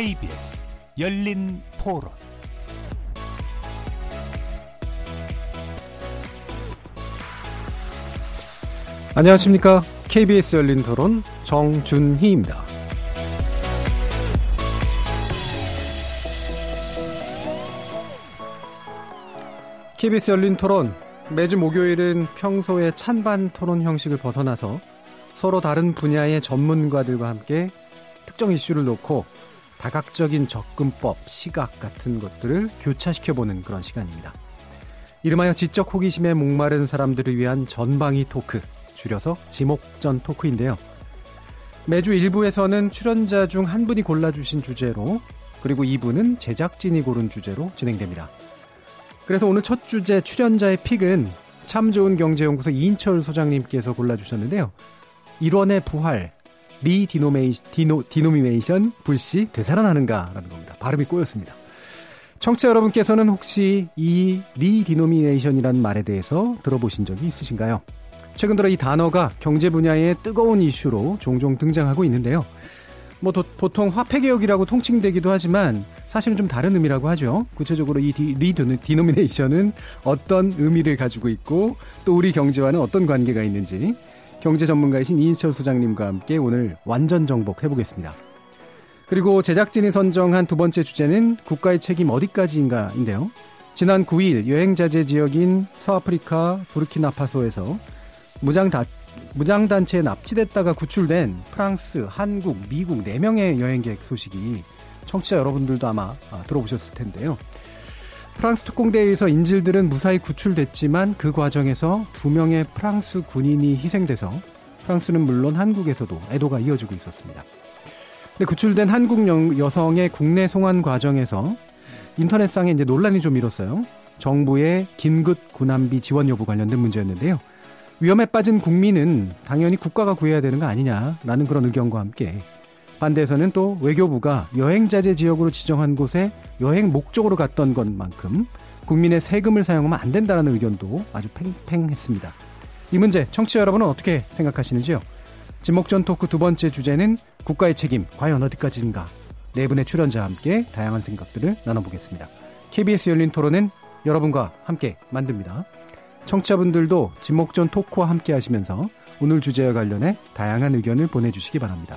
KBS 열린 토론 안녕하십니까. KBS 열린 토론 정준희입니다. KBS 열린 토론 매주 목요일은 평소의 찬반 토론 형식을 벗어나서 서로 다른 분야의 전문가들과 함께 특정 이슈를 놓고 다각적인 접근법, 시각 같은 것들을 교차시켜보는 그런 시간입니다. 이름하여 지적 호기심에 목마른 사람들을 위한 전방위 토크, 줄여서 지목전 토크인데요. 매주 1부에서는 출연자 중 한 분이 골라주신 주제로, 그리고 2부는 제작진이 고른 주제로 진행됩니다. 그래서 오늘 첫 주제 출연자의 픽은 참 좋은 경제연구소 이인철 소장님께서 골라주셨는데요. 일원의 부활, 리디노메이, 디노, 디노미네이션 불씨 되살아나는가라는 겁니다. 발음이 꼬였습니다. 청취자 여러분께서는 혹시 이 리디노미네이션이라는 말에 대해서 들어보신 적이 있으신가요? 최근 들어 이 단어가 경제 분야의 뜨거운 이슈로 종종 등장하고 있는데요. 뭐 도, 보통 화폐 개혁이라고 통칭되기도 하지만 사실은 좀 다른 의미라고 하죠. 구체적으로 이 리디노미네이션은 어떤 의미를 가지고 있고 또 우리 경제와는 어떤 관계가 있는지 경제 전문가이신 이인철 소장님과 함께 오늘 완전 정복 해보겠습니다. 그리고 제작진이 선정한 두 번째 주제는 국가의 책임 어디까지인가인데요. 지난 9일 여행자재 지역인 서아프리카 부르키나파소에서 무장다, 무장단체에 납치됐다가 구출된 프랑스, 한국, 미국 4명의 여행객 소식이 청취자 여러분들도 아마 아, 들어보셨을 텐데요. 프랑스 특공대에서 인질들은 무사히 구출됐지만 그 과정에서 두 명의 프랑스 군인이 희생돼서 프랑스는 물론 한국에서도 애도가 이어지고 있었습니다. 근데 구출된 한국 여성의 국내 송환 과정에서 인터넷상에 이제 논란이 좀 일었어요. 정부의 긴급 군함비 지원 여부 관련된 문제였는데요. 위험에 빠진 국민은 당연히 국가가 구해야 되는 거 아니냐라는 그런 의견과 함께 반대에서는 또 외교부가 여행자재 지역으로 지정한 곳에 여행 목적으로 갔던 것만큼 국민의 세금을 사용하면 안 된다는 의견도 아주 팽팽했습니다. 이 문제 청취자 여러분은 어떻게 생각하시는지요? 지목전 토크 두 번째 주제는 국가의 책임 과연 어디까지인가 네 분의 출연자와 함께 다양한 생각들을 나눠보겠습니다. KBS 열린 토론은 여러분과 함께 만듭니다. 청취자분들도 지목전 토크와 함께 하시면서 오늘 주제와 관련해 다양한 의견을 보내주시기 바랍니다.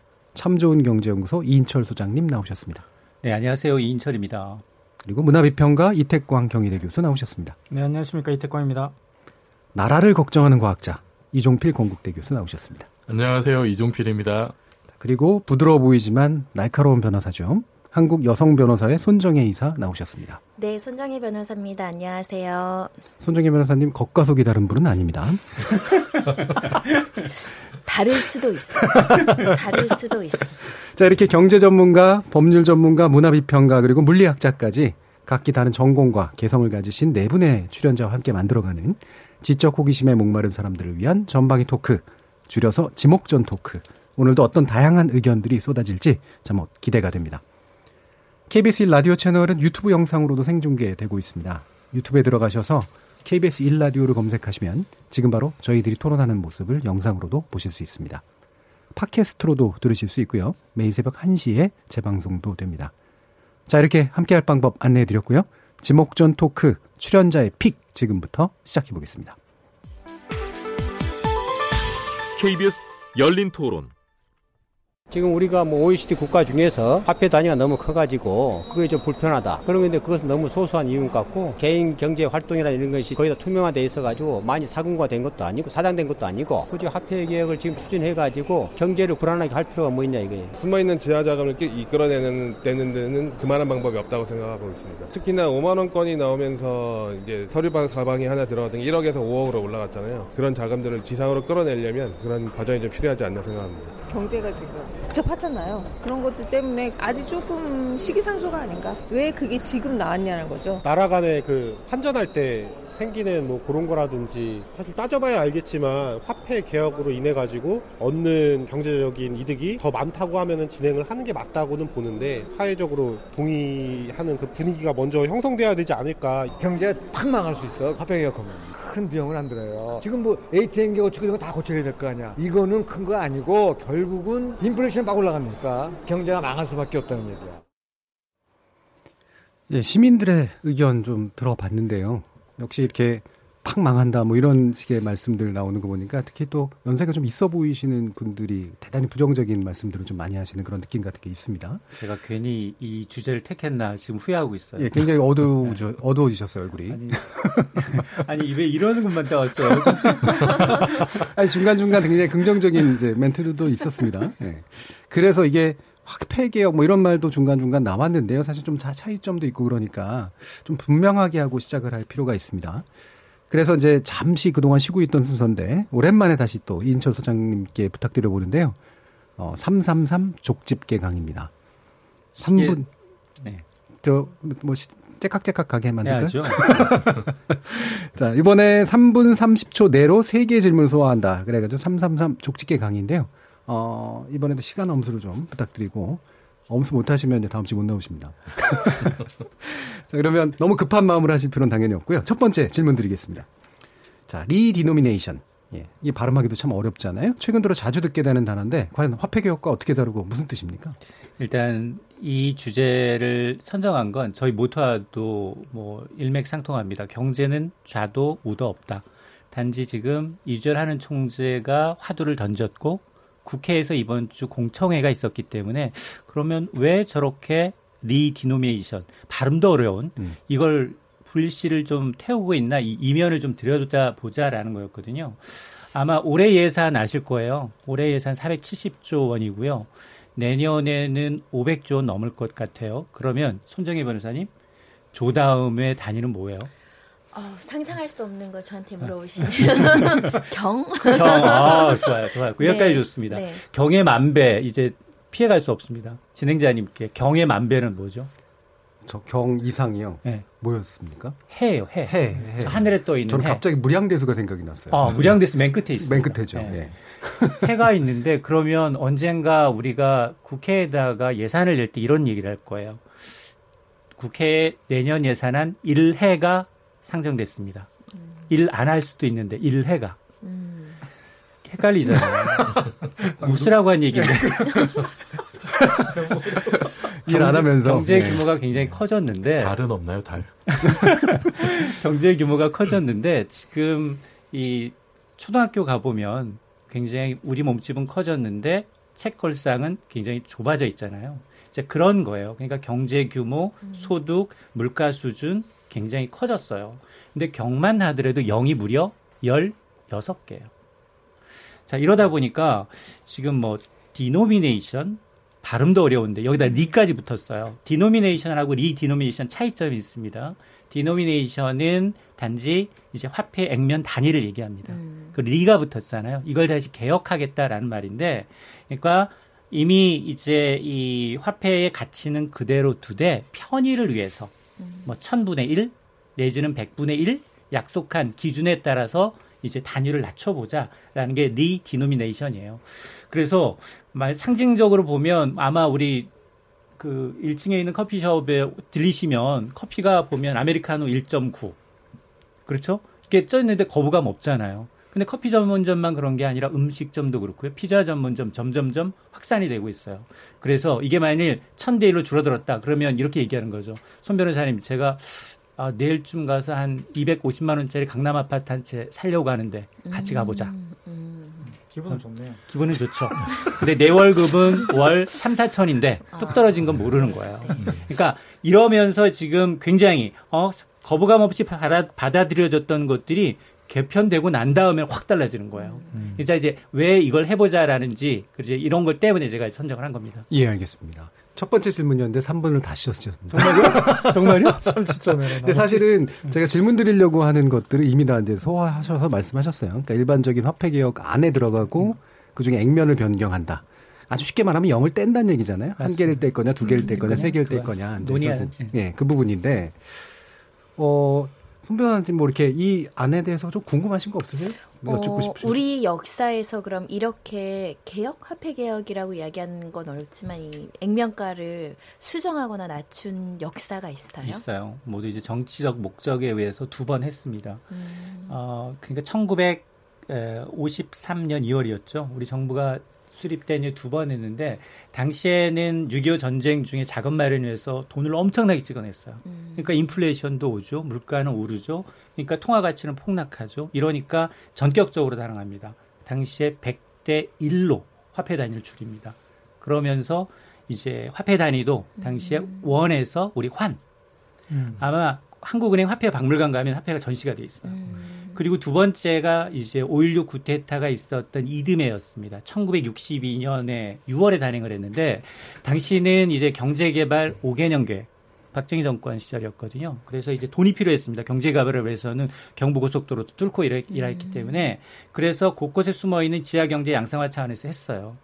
참 좋은 경제연구소 이인철 소장님 나오셨습니다. 네, 안녕하세요. 이인철입니다. 그리고 문화비평가 이태광 경희대 교수 나오셨습니다. 네, 안녕하십니까. 이태광입니다. 나라를 걱정하는 과학자 이종필 건국대 교수 나오셨습니다. 안녕하세요. 이종필입니다. 그리고 부드러워 보이지만 날카로운 변호사죠. 한국 여성 변호사의 손정혜 이사 나오셨습니다. 네, 손정혜 변호사입니다. 안녕하세요. 손정혜 변호사님 겉과 속이 다른 분은 아닙니다. 다를 수도 있어. 다를 수도 있어. 자, 이렇게 경제 전문가, 법률 전문가, 문화 비평가, 그리고 물리학자까지 각기 다른 전공과 개성을 가지신 네 분의 출연자와 함께 만들어가는 지적 호기심에 목마른 사람들을 위한 전방위 토크, 줄여서 지목전 토크. 오늘도 어떤 다양한 의견들이 쏟아질지 참 기대가 됩니다. KBS 1 라디오 채널은 유튜브 영상으로도 생중계되고 있습니다. 유튜브에 들어가셔서 KBS 1라디오를 검색하시면 지금 바로 저희들이 토론하는 모습을 영상으로도 보실 수 있습니다. 팟캐스트로도 들으실 수 있고요. 매일 새벽 1시에 재방송도 됩니다. 자, 이렇게 함께할 방법 안내해 드렸고요. 지목전 토크 출연자의 픽 지금부터 시작해 보겠습니다. KBS 열린 토론 지금 우리가 뭐 OECD 국가 중에서 화폐 단위가 너무 커가지고 그게 좀 불편하다. 그런데 그것은 너무 소소한 이유 같고 개인 경제 활동이나 이런 것이 거의 다 투명화돼 있어가지고 많이 사군화된 것도 아니고 사장된 것도 아니고 굳이 화폐 개혁을 지금 추진해가지고 경제를 불안하게 할 필요가 뭐 있냐 이거예요. 숨어있는 지하 자금을 이끌어내는 되는 데는 그만한 방법이 없다고 생각하고 있습니다. 특히나 5만 원권이 나오면서 이제 서류방 사방이 하나 들어가던 1억에서 5억으로 올라갔잖아요. 그런 자금들을 지상으로 끌어내려면 그런 과정이 좀 필요하지 않나 생각합니다. 경제가 지금 복잡하잖아요. 그런 것들 때문에 아직 조금 시기상조가 아닌가? 왜 그게 지금 나왔냐는 거죠. 나라 간에 그 환전할 때 생기는 뭐 그런 거라든지 사실 따져봐야 알겠지만 화폐 개혁으로 인해 가지고 얻는 경제적인 이득이 더 많다고 하면은 진행을 하는 게 맞다고는 보는데 사회적으로 동의하는 그 분위기가 먼저 형성돼야 되지 않을까. 경제가 팍 망할 수 있어. 화폐 개혁하면. 큰 비용은 안 들어요. 지금 뭐 ATM 고치고 이런 거 다 고쳐야 될 거 아니야. 이거는 큰 거 아니고 결국은 인플레이션 막 올라가니까 경제가 망할 수밖에 없다는 얘기야. 예, 시민들의 의견 좀 들어봤는데요. 역시 이렇게 팍 망한다 뭐 이런 식의 말씀들 나오는 거 보니까 특히 또 연세가 좀 있어 보이시는 분들이 대단히 부정적인 말씀들을 좀 많이 하시는 그런 느낌 같은 게 있습니다. 제가 괜히 이 주제를 택했나 지금 후회하고 있어요. 예, 굉장히 어두워져, 어두워지셨어요 얼굴이. 아니, 아니 왜 이러는 것만 따왔어요? 아니 중간 중간 굉장히 긍정적인 이제 멘트도 있었습니다. 예. 그래서 이게 화폐 개혁 뭐 이런 말도 중간중간 나왔는데요. 사실 좀 차이점도 있고 그러니까 좀 분명하게 하고 시작을 할 필요가 있습니다. 그래서 이제 잠시 그동안 쉬고 있던 순서인데 오랜만에 다시 또 이인철 소장님께 부탁드려 보는데요. 어, 333 족집게 강입니다. 3분 네. 저뭐 째깍째깍하게 만들까요? 자, 이번에 3분 30초 내로 3개의 질문을 소화한다. 그래가지고 333 족집게 강의인데요. 어, 이번에도 시간 엄수를 좀 부탁드리고, 엄수 못하시면 다음 주에 못 나오십니다. 자, 그러면 너무 급한 마음으로 하실 필요는 당연히 없고요. 첫 번째 질문 드리겠습니다. 자, 리디노미네이션. 예, 이게 발음하기도 참 어렵잖아요. 최근 들어 자주 듣게 되는 단어인데, 과연 화폐 개혁과 어떻게 다르고 무슨 뜻입니까? 일단 이 주제를 선정한 건 저희 모토와도 뭐 일맥상통합니다. 경제는 좌도 우도 없다. 단지 지금 이주열 한은 총재가 화두를 던졌고 국회에서 이번 주 공청회가 있었기 때문에 그러면 왜 저렇게 리디노미네이션 발음도 어려운 음. 이걸 불씨를 좀 태우고 있나 이 이면을 좀 들여다 보자라는 거였거든요. 아마 올해 예산 아실 거예요. 올해 예산 470조 원이고요. 내년에는 500조 원 넘을 것 같아요. 그러면 손정혜 변호사님 조 다음에 단위는 뭐예요? 어, 상상할 수 없는 걸 저한테 물어보시면 경. 경. 아, 좋아요, 좋아요. 그 여기까지 네, 좋습니다. 네. 경의 만배 이제 피해갈 수 없습니다. 진행자님께 경의 만배는 뭐죠? 저 경 이상이요. 네. 뭐였습니까? 해요, 해. 해. 해. 하늘에 떠 있는 저는 해. 갑자기 무량대수가 생각이 났어요. 아, 무량대수 맨 끝에 있습니다. 맨 끝에죠. 네. 네. 해가 있는데 그러면 언젠가 우리가 국회에다가 예산을 낼 때 이런 얘기를 할 거예요. 국회 내년 예산안 1해가 상정됐습니다. 음. 일안 할 수도 있는데 일해가 음. 헷갈리잖아요. 웃으라고 한 얘기인데. 일 안 하면서 경제 네. 규모가 굉장히 커졌는데 달은 없나요 달? 경제 규모가 커졌는데 지금 이 초등학교 가 보면 굉장히 우리 몸집은 커졌는데 책걸상은 굉장히 좁아져 있잖아요. 이제 그런 거예요. 그러니까 경제 규모, 음. 소득, 물가 수준 굉장히 커졌어요. 근데 경만 하더라도 0이 무려 16개예요. 자, 이러다 보니까 지금 뭐 디노미네이션 발음도 어려운데 여기다 리까지 붙었어요. 디노미네이션하고 리 디노미네이션 차이점이 있습니다. 디노미네이션은 단지 이제 화폐 액면 단위를 얘기합니다. 음. 그 리가 붙었잖아요. 이걸 다시 개혁하겠다라는 말인데, 그러니까 이미 이제 이 화폐의 가치는 그대로 두되 편의를 위해서 뭐 천분의 일 내지는 백분의 일 약속한 기준에 따라서 이제 단위를 낮춰보자라는 게 리디노미네이션이에요. 그래서 말 상징적으로 보면 아마 우리 그 1층에 있는 커피숍에 들리시면 커피가 보면 아메리카노 1.9 그렇죠? 이게 써 있는데 거부감 없잖아요. 근데 커피 전문점만 그런 게 아니라 음식점도 그렇고요. 피자 전문점 점점점 확산이 되고 있어요. 그래서 이게 만일 천대 일로 줄어들었다. 그러면 이렇게 얘기하는 거죠. 손 변호사님, 제가 아, 내일쯤 가서 한 250만 원짜리 강남 아파트 한 채 살려고 하는데 같이 가보자. 음, 음. 기분은 좋네요. 기분은 좋죠. 근데 내 월급은 월 3, 4천인데 뚝 떨어진 건 모르는 거예요. 그러니까 이러면서 지금 굉장히 어 거부감 없이 받아, 받아들여졌던 것들이 개편되고 난 다음에 확 달라지는 거예요. 음. 그래서 이제 왜 이걸 해보자라는지 그제 이런 걸 때문에 제가 선정을 한 겁니다. 예, 알겠습니다. 첫 번째 질문이었는데 3분을 다 쉬었습니다. 정말요? 정말요? 30초면. 근데 사실은 제가 질문 드리려고 하는 것들을 이미 다 이제 소화하셔서 말씀하셨어요. 그러니까 일반적인 화폐 개혁 안에 들어가고 그 중에 액면을 변경한다. 아주 쉽게 말하면 0을 뗀다는 얘기잖아요. 한 개를 뗄 거냐, 두 개를 뗄 거냐, 세 개를 뗄 거냐. 이제 논의하는. 그 부- 예, 그 부분인데 어, 손 변호사님 뭐 이렇게 이 안에 대해서 좀 궁금하신 거 없으세요? 여쭙고 어, 싶으신 우리 역사에서 그럼 이렇게 개혁 화폐 개혁이라고 이야기하는 건 어렵지만 이 액면가를 수정하거나 낮춘 역사가 있어요. 있어요. 모두 이제 정치적 목적에 의해서 두 번 했습니다. 음. 어, 그러니까 1953년 2월이었죠. 우리 정부가 수립된 이후 두 번 했는데 당시에는 6.25 전쟁 중에 자금 마련을 위해서 돈을 엄청나게 찍어냈어요. 그러니까 인플레이션도 오죠. 물가는 오르죠. 그러니까 통화 가치는 폭락하죠. 이러니까 전격적으로 달아납니다. 당시에 100대 1로 화폐 단위를 줄입니다. 그러면서 이제 화폐 단위도 당시에 원에서 우리 환 음. 아마 한국은행 화폐 박물관 가면 화폐가 전시가 돼 있어요. 그리고 두 번째가 이제 5.16 구테타가 있었던 이듬해였습니다. 1962년에 6월에 단행을 했는데 당시는 이제 경제개발 5개년 계획 박정희 정권 시절이었거든요. 그래서 이제 돈이 필요했습니다. 경제 개발을 위해서는 경부고속도로도 뚫고 일하, 일했기 때문에 그래서 곳곳에 숨어 있는 지하 경제 양성화 차원에서 했어요.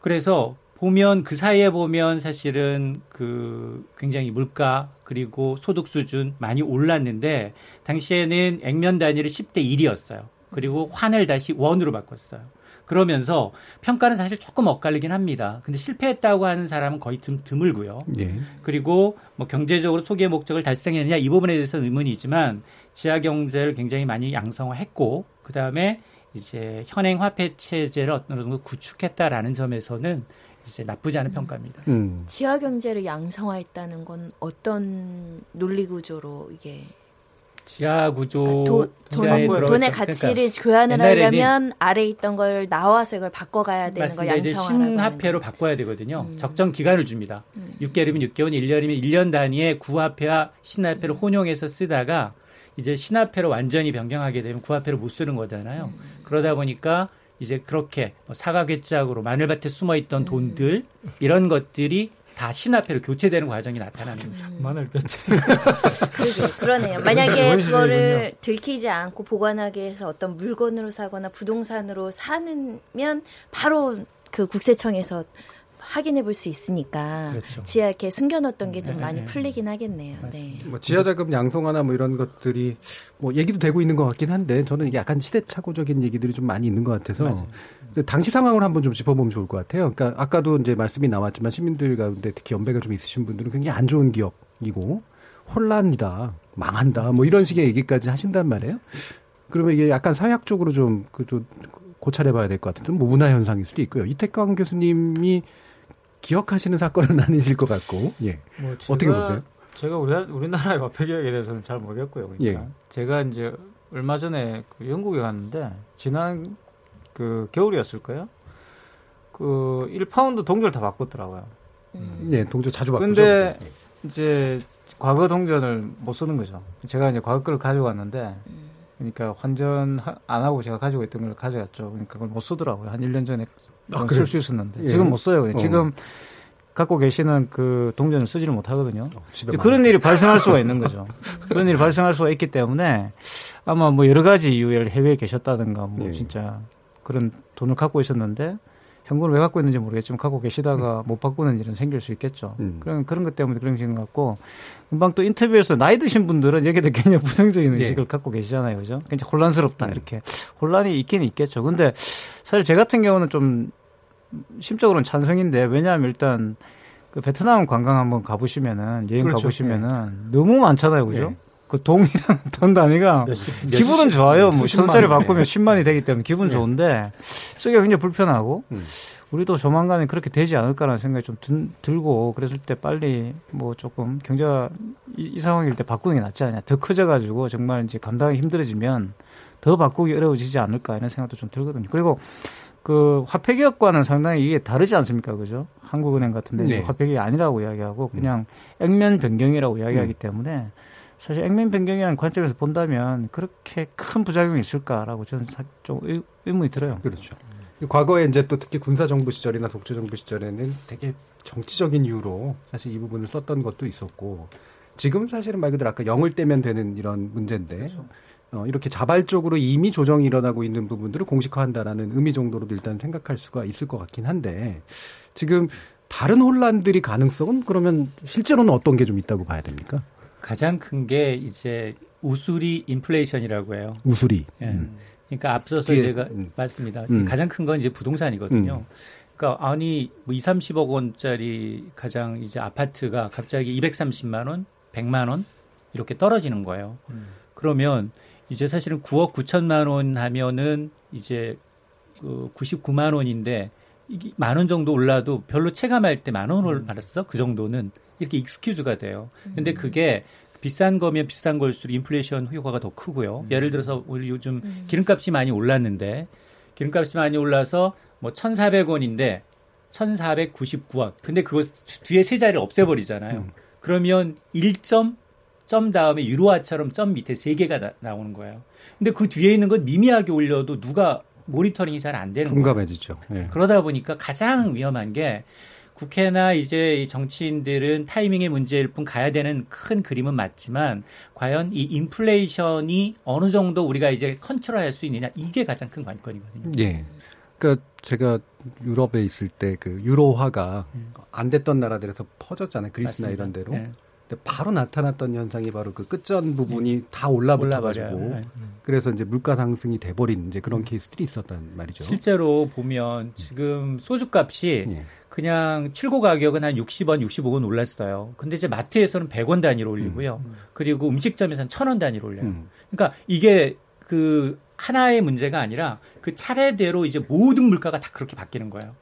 그래서 보면 그 사이에 보면 사실은 그 굉장히 물가 그리고 소득 수준 많이 올랐는데 당시에는 액면 단위를 10대 1이었어요. 그리고 환을 다시 원으로 바꿨어요. 그러면서 평가는 사실 조금 엇갈리긴 합니다. 근데 실패했다고 하는 사람은 거의 좀 드물고요. 예. 그리고 뭐 경제적으로 소기의 목적을 달성했느냐 이 부분에 대해서는 의문이지만 지하 경제를 굉장히 많이 양성화했고 그 다음에 이제 현행 화폐 체제를 어느 정도 구축했다라는 점에서는 이제 나쁘지 않은 평가입니다. 음. 지하 경제를 양성화했다는 건 어떤 논리 구조로 이게 지하 구조 돈, 돈, 들어가- 돈의 그러니까 가치를 교환을 하려면 아래 있던 걸 나와서 이걸 바꿔가야 되는 걸 양성화라고 신화폐로 바꿔야 되거든요. 적정 기간을 줍니다. 6개월이면 6개월, 1년이면 1년 단위의 구화폐와 신화폐를 혼용해서 쓰다가 이제 신화폐로 완전히 변경하게 되면 구화폐를 못 쓰는 거잖아요. 그러다 보니까 이제 그렇게 뭐 사과괴짝으로 마늘밭에 숨어 있던 돈들 이런 것들이 다 신화폐로 교체되는 과정이 나타나는 거죠. 마늘 뼈째. 그러게, 그러네요. 만약에. 그거를 들키지 않고 보관하기 위해서 어떤 물건으로 사거나 부동산으로 사면 바로 그 국세청에서 확인해 볼 수 있으니까 그렇죠. 지하 이렇게 숨겨놓던 게좀 네, 많이 네. 풀리긴 하겠네요. 네. 뭐 지하자금 양성화나 뭐 이런 것들이 뭐 얘기도 되고 있는 것 같긴 한데 저는 이게 약간 시대착오적인 얘기들이 좀 많이 있는 것 같아서 그 당시 상황을 한번 좀 짚어보면 좋을 것 같아요. 그러니까 아까도 이제 말씀이 나왔지만 시민들 가운데 특히 연배가 좀 있으신 분들은 굉장히 안 좋은 기억이고 혼란이다, 망한다, 뭐 이런 식의 얘기까지 하신단 말이에요. 그러면 이게 약간 사회학적으로 좀 그 좀 고찰해봐야 될 것 같은데 뭐 문화 현상일 수도 있고요. 이태광 교수님이 기억하시는 사건은 아니실 것 같고, 예. 뭐 어떻게 제가- 보세요? 제가 우리 우리나라의 화폐 개혁에 대해서는 잘 모르겠고요. 그러니까 예. 제가 이제 얼마 전에 그 영국에 갔는데 지난 그 겨울이었을 거예요. 그 1파운드 동전 다 바꿨더라고요. 예, 동조 자주 바꾸죠. 근데 이제 과거 동전을 못 쓰는 거죠. 제가 이제 과거 걸 가지고 왔는데 그러니까 환전 하- 안 하고 제가 가지고 있던 걸 가져갔죠. 그러니까 그걸 못 쓰더라고요. 한 1년 전에 아, 쓸 그래요? 수 있었는데 예. 지금 못 써요. 어. 지금 갖고 계시는 그 동전을 쓰지를 못하거든요. 이제 그런 일이 발생할 수가 있는 거죠. 그런 일이 발생할 수가 있기 때문에 아마 뭐 여러 가지 이유에 해외에 계셨다든가 뭐 예. 진짜 그런 돈을 갖고 있었는데 현금을 왜 갖고 있는지 모르겠지만 갖고 계시다가 못 바꾸는 일은 생길 수 있겠죠. 음. 그런 그런 것 때문에 그런 것 같고 금방 또 인터뷰에서 나이 드신 분들은 대해 굉장히 부정적인 예. 의식을 갖고 계시잖아요, 그죠? 굉장히 혼란스럽다 음. 이렇게 혼란이 있긴 있겠죠. 근데 사실 제 같은 경우는 좀 심적으로는 찬성인데 왜냐하면 일단 그 베트남 관광 한번 가보시면은 여행 그렇죠. 가보시면은 너무 많잖아요, 그죠? 예. 그 동이랑 돈 단위가 몇십, 기분은 몇십, 좋아요. 뭐 천짜리 원. 바꾸면 10만이 되기 때문에 기분 좋은데 쓰기가 굉장히 불편하고 음. 우리도 조만간에 그렇게 되지 않을까라는 생각이 좀 든, 들고 그랬을 때 빨리 뭐 조금 경제가 이, 이 상황일 때 바꾸는 게 낫지 않냐. 더 커져가지고 정말 이제 감당하기 힘들어지면 더 바꾸기 어려워지지 않을까 이런 생각도 좀 들거든요. 그리고 그 화폐 개혁과는 상당히 이게 다르지 않습니까? 그죠? 한국은행 같은 데 네. 화폐 개혁이 아니라고 이야기하고 그냥 액면 변경이라고 이야기하기 때문에 사실 액면 변경이라는 관점에서 본다면 그렇게 큰 부작용이 있을까라고 저는 사- 좀 의, 의문이 들어요. 그렇죠. 과거에 이제 또 특히 군사 정부 시절이나 독재 정부 시절에는 되게 정치적인 이유로 사실 이 부분을 썼던 것도 있었고 지금 사실은 말 그대로 아까 영을 떼면 되는 이런 문제인데 어, 이렇게 자발적으로 이미 조정이 일어나고 있는 부분들을 공식화한다라는 의미 정도로도 일단 생각할 수가 있을 것 같긴 한데 지금 다른 혼란들이 가능성은 그러면 실제로는 어떤 게 좀 있다고 봐야 됩니까? 가장 큰 게 이제 우수리 인플레이션이라고 해요. 우수리. 예. 음. 그러니까 앞서서 뒤에, 제가 음. 맞습니다. 음. 가장 큰 건 이제 부동산이거든요. 음. 그러니까 아니 뭐 2, 30억 원짜리 가장 이제 아파트가 갑자기 230만 원, 100만 원 이렇게 떨어지는 거예요. 그러면 이제 사실은 9억 9천만 원 하면은 이제 그 99만 원인데 이게 만 원 정도 올라도 별로 체감할 때 만 원을 알았어? 그 정도는 이렇게 excuse가 돼요. 근데 그게 비싼 거면 비싼 걸수록 인플레이션 효과가 더 크고요. 예를 들어서 우리 요즘 기름값이 많이 올랐는데 기름값이 많이 올라서 뭐 1,400원인데 1,499원. 근데 그거 뒤에 세 자리를 없애버리잖아요. 그러면 1 점점 다음에 유로화처럼 점 밑에 세 개가 나, 오는 거예요. 근데 그 뒤에 있는 건 미미하게 올려도 누가 모니터링이 잘 안 되는 거예요. 둔감해지죠. 예. 그러다 보니까 가장 위험한 게 국회나 이제 이 정치인들은 타이밍의 문제일 뿐 가야 되는 큰 그림은 맞지만 과연 이 인플레이션이 어느 정도 우리가 이제 컨트롤할 수 있느냐 이게 가장 큰 관건이거든요. 예. 그러니까 제가 유럽에 있을 때 그 유로화가 안 됐던 나라들에서 퍼졌잖아요. 그리스나 음. 맞습니다. 이런 데로. 예. 근데 바로 나타났던 현상이 바로 그 끝전 부분이 다 올라붙어가지고. 예. 그래서 이제 물가 상승이 돼버린 이제 그런 케이스들이 있었단 말이죠. 실제로 보면 지금 소주값이 예. 그냥 출고 가격은 한 60원, 65원 올랐어요. 근데 이제 마트에서는 100원 단위로 올리고요. 그리고 음식점에서는 1000원 단위로 올려요. 음. 그러니까 이게 그 하나의 문제가 아니라 그 차례대로 이제 모든 물가가 다 그렇게 바뀌는 거예요.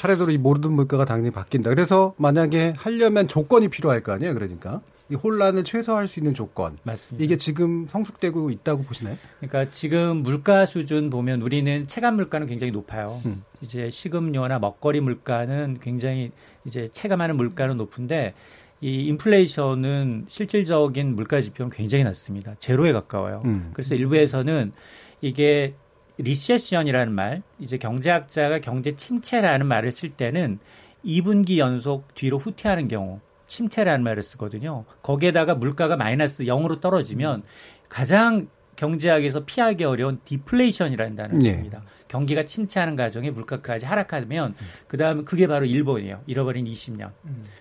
차례대로 이 모든 물가가 당연히 바뀐다. 그래서 만약에 하려면 조건이 필요할 거 아니에요. 그러니까 이 혼란을 최소화할 수 있는 조건. 맞습니다. 이게 지금 성숙되고 있다고 보시나요? 그러니까 지금 물가 수준 보면 우리는 체감 물가는 굉장히 높아요. 음. 이제 식음료나 먹거리 물가는 굉장히 이제 체감하는 물가는 높은데 이 인플레이션은 실질적인 물가 지표는 굉장히 낮습니다. 제로에 가까워요. 음. 그래서 일부에서는 이게 리세션이라는 말, 이제 경제학자가 경제 침체라는 말을 쓸 때는 2분기 연속 뒤로 후퇴하는 경우 침체라는 말을 쓰거든요. 거기에다가 물가가 마이너스 0으로 떨어지면 가장 경제학에서 피하기 어려운 디플레이션이라는 단어를 예. 씁니다. 경기가 침체하는 과정에 물가까지 하락하면 그다음에 그게 바로 일본이에요. 잃어버린 20년.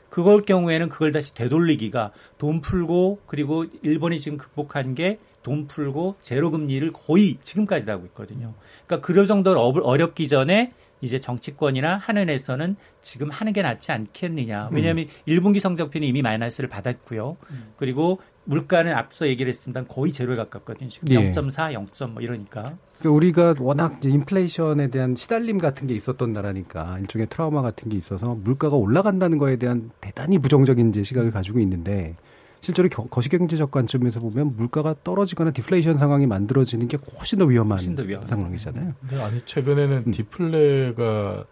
그걸 경우에는 그걸 다시 되돌리기가 돈 풀고 그리고 일본이 지금 극복한 게 돈 풀고 제로 금리를 거의 지금까지도 하고 있거든요. 그러니까 그럴 정도로 어- 어렵기 전에 이제 정치권이나 한은에서는 지금 하는 게 낫지 않겠느냐. 왜냐하면 1분기 성적표는 이미 마이너스를 받았고요. 그리고 물가는 앞서 얘기를 했습니다. 거의 제로에 가깝거든요. 지금 예. 0.4, 0. 뭐 이러니까. 그러니까 우리가 워낙 인플레이션에 대한 시달림 같은 게 있었던 나라니까 일종의 트라우마 같은 게 있어서 물가가 올라간다는 거에 대한 대단히 부정적인 이제 시각을 가지고 있는데 실제로 겨- 거시경제적 관점에서 보면 물가가 떨어지거나 디플레이션 상황이 만들어지는 게 훨씬 더 위험한 훨씬 더 위험하죠. 상황이잖아요. 근데 아니 최근에는 음. 디플레가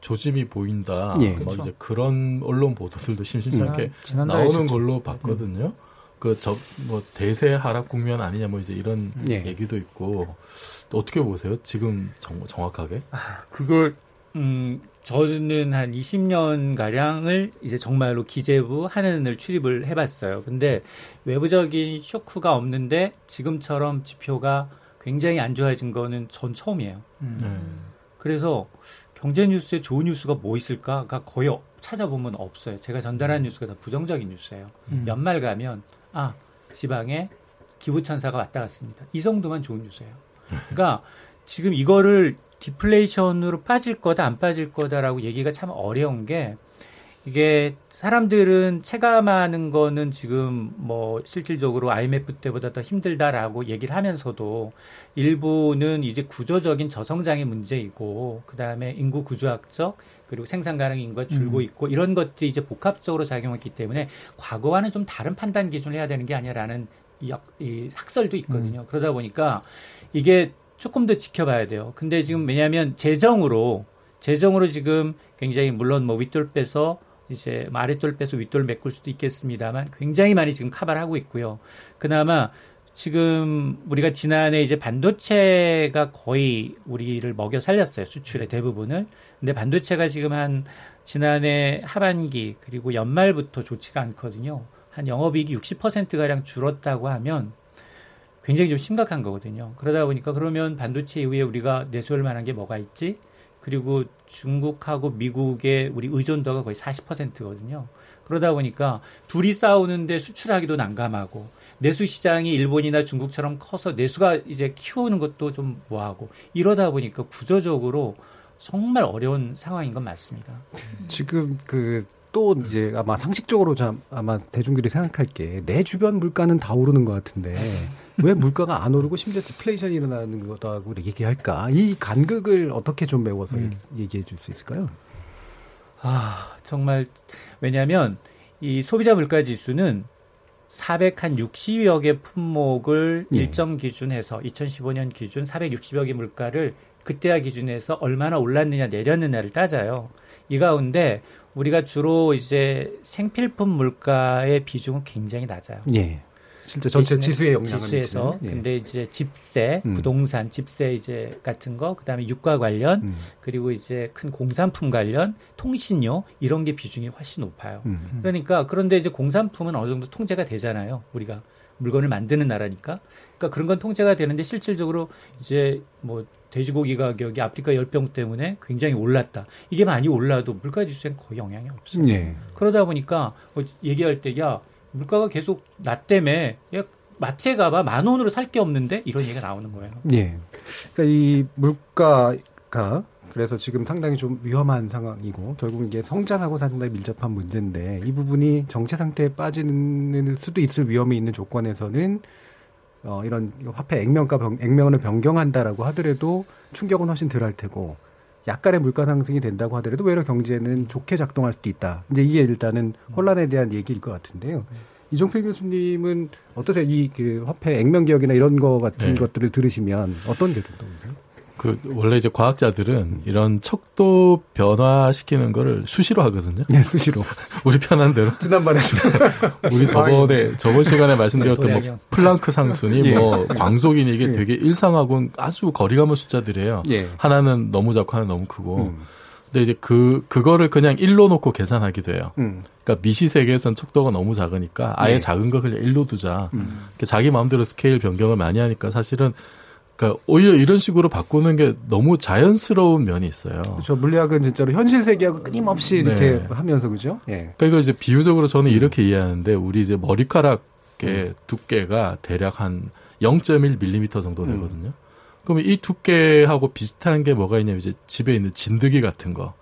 조짐이 보인다. 예. 막 그렇죠. 이제 그런 언론 보도들도 심심찮게 음. 지난달에 나오는 있었죠. 걸로 봤거든요. 그저뭐 대세 하락 국면 아니냐 뭐 이제 이런 예. 얘기도 있고 또 어떻게 보세요? 지금 정, 정확하게? 그걸 음 저는 한 20년 가량을 이제 정말로 기재부 한은을 출입을 해봤어요. 근데 외부적인 쇼크가 없는데 지금처럼 지표가 굉장히 안 좋아진 거는 전 처음이에요. 네. 그래서 경제 뉴스에 좋은 뉴스가 뭐 있을까가 거의 어- 찾아보면 없어요. 제가 전달한 뉴스가 다 부정적인 뉴스예요. 음. 연말 가면 아 지방에 기부천사가 왔다 갔습니다. 이 정도만 좋은 뉴스예요. 그러니까 지금 이거를 디플레이션으로 빠질 거다 안 빠질 거다라고 얘기가 참 어려운 게 이게 사람들은 체감하는 거는 지금 뭐 실질적으로 IMF 때보다 더 힘들다라고 얘기를 하면서도 일부는 이제 구조적인 저성장의 문제이고 그다음에 인구 구조학적 그리고 생산 가능 인구가 줄고 음. 있고 이런 것들이 이제 복합적으로 작용했기 때문에 과거와는 좀 다른 판단 기준을 해야 되는 게 아니라는 이, 학설도 있거든요. 그러다 보니까 이게 조금 더 지켜봐야 돼요. 근데 지금 왜냐하면 재정으로 재정으로 지금 굉장히 물론 뭐 윗돌 빼서 이제 뭐 아랫돌 빼서 윗돌 메꿀 수도 있겠습니다만 굉장히 많이 지금 카바를 하고 있고요. 그나마 지금 우리가 지난해 이제 반도체가 거의 우리를 먹여 살렸어요. 수출의 대부분을. 근데 반도체가 지금 한 지난해 하반기 그리고 연말부터 좋지가 않거든요. 한 영업이익이 60%가량 줄었다고 하면 굉장히 좀 심각한 거거든요. 그러다 보니까 그러면 반도체 이후에 우리가 내세울 만한 게 뭐가 있지? 그리고 중국하고 미국의 우리 의존도가 거의 40%거든요. 그러다 보니까 둘이 싸우는데 수출하기도 난감하고 내수 시장이 일본이나 중국처럼 커서 내수가 이제 키우는 것도 좀 뭐하고 이러다 보니까 구조적으로 정말 어려운 상황인 건 맞습니다. 지금 그또 이제 아마 상식적으로 좀 아마 대중들이 생각할 게 내 주변 물가는 다 오르는 것 같은데 왜 물가가 안 오르고 심지어 디플레이션이 일어나는 거다고 얘기할까? 이 간극을 어떻게 좀 메워서 얘기해 줄 수 있을까요? 아, 정말 왜냐하면 이 소비자 물가 지수는 460여 개 품목을 예. 일정 기준해서 2015년 기준 460여 개 물가를 그때와 기준해서 얼마나 올랐느냐 내렸느냐를 따져요. 이 가운데 우리가 주로 이제 생필품 물가의 비중은 굉장히 낮아요. 예. 실제 전체 지수에 영향을 지수에서 미치는, 예. 근데 이제 집세, 음. 부동산, 집세 이제 같은 거, 그다음에 유가 관련, 음. 그리고 이제 큰 공산품 관련, 통신료 이런 게 비중이 훨씬 높아요. 음. 그러니까 그런데 이제 공산품은 어느 정도 통제가 되잖아요. 우리가 물건을 만드는 나라니까. 그러니까 그런 건 통제가 되는데 실질적으로 이제 뭐 돼지고기 가격이 아프리카 열병 때문에 굉장히 올랐다. 이게 많이 올라도 물가 지수엔 거의 영향이 없어요. 예. 그러다 보니까 뭐 얘기할 때 야 물가가 계속 낮다며 야 마트에 가봐 만 원으로 살 게 없는데 이런 얘기가 나오는 거예요. 예. 그러니까 이 물가가 그래서 지금 상당히 좀 위험한 상황이고 결국 이게 성장하고 상당히 밀접한 문제인데 이 부분이 정체 상태에 빠지는 수도 있을 위험이 있는 조건에서는 어 이런 화폐 액면가 변, 액면을 변경한다라고 하더라도 충격은 훨씬 덜 할 테고 약간의 물가 상승이 된다고 하더라도 외려 경제는 좋게 작동할 수도 있다. 이제 이게 일단은 혼란에 대한 얘기일 것 같은데요. 이종필 교수님은 어떠세요? 이 그 화폐 액면 개혁이나 이런 거 같은 네. 것들을 들으시면 어떤 게 떠오르세요? 그 원래 이제 과학자들은 이런 척도 변화시키는 거를 수시로 하거든요. 네, 수시로. 우리 편한 대로. 지난번에 우리 저번에 저번 시간에 말씀드렸던 뭐 도약형. 플랑크 상순이 예. 뭐 광속이니 이게 예. 되게 일상하고는 아주 거리가 먼 숫자들이에요. 예. 하나는 너무 작고 하나는 너무 크고. 음. 근데 이제 그 그거를 그냥 일로 놓고 계산하기도 해요. 음. 그러니까 미시 세계에선 척도가 너무 작으니까 아예 예. 작은 거 그냥 일로 두자. 음. 자기 마음대로 스케일 변경을 많이 하니까 사실은 그러니까 오히려 이런 식으로 바꾸는 게 너무 자연스러운 면이 있어요. 그렇죠. 물리학은 진짜로 현실 세계하고 끊임없이 이렇게 네. 하면서 그죠? 예. 그러니까 이제 비유적으로 음. 저는 이렇게 이해하는데 우리 이제 머리카락의 두께가 대략 한 0.1mm 정도 음. 되거든요. 그러면 이 두께하고 비슷한 게 뭐가 있냐면 이제 집에 있는 진드기 같은 거.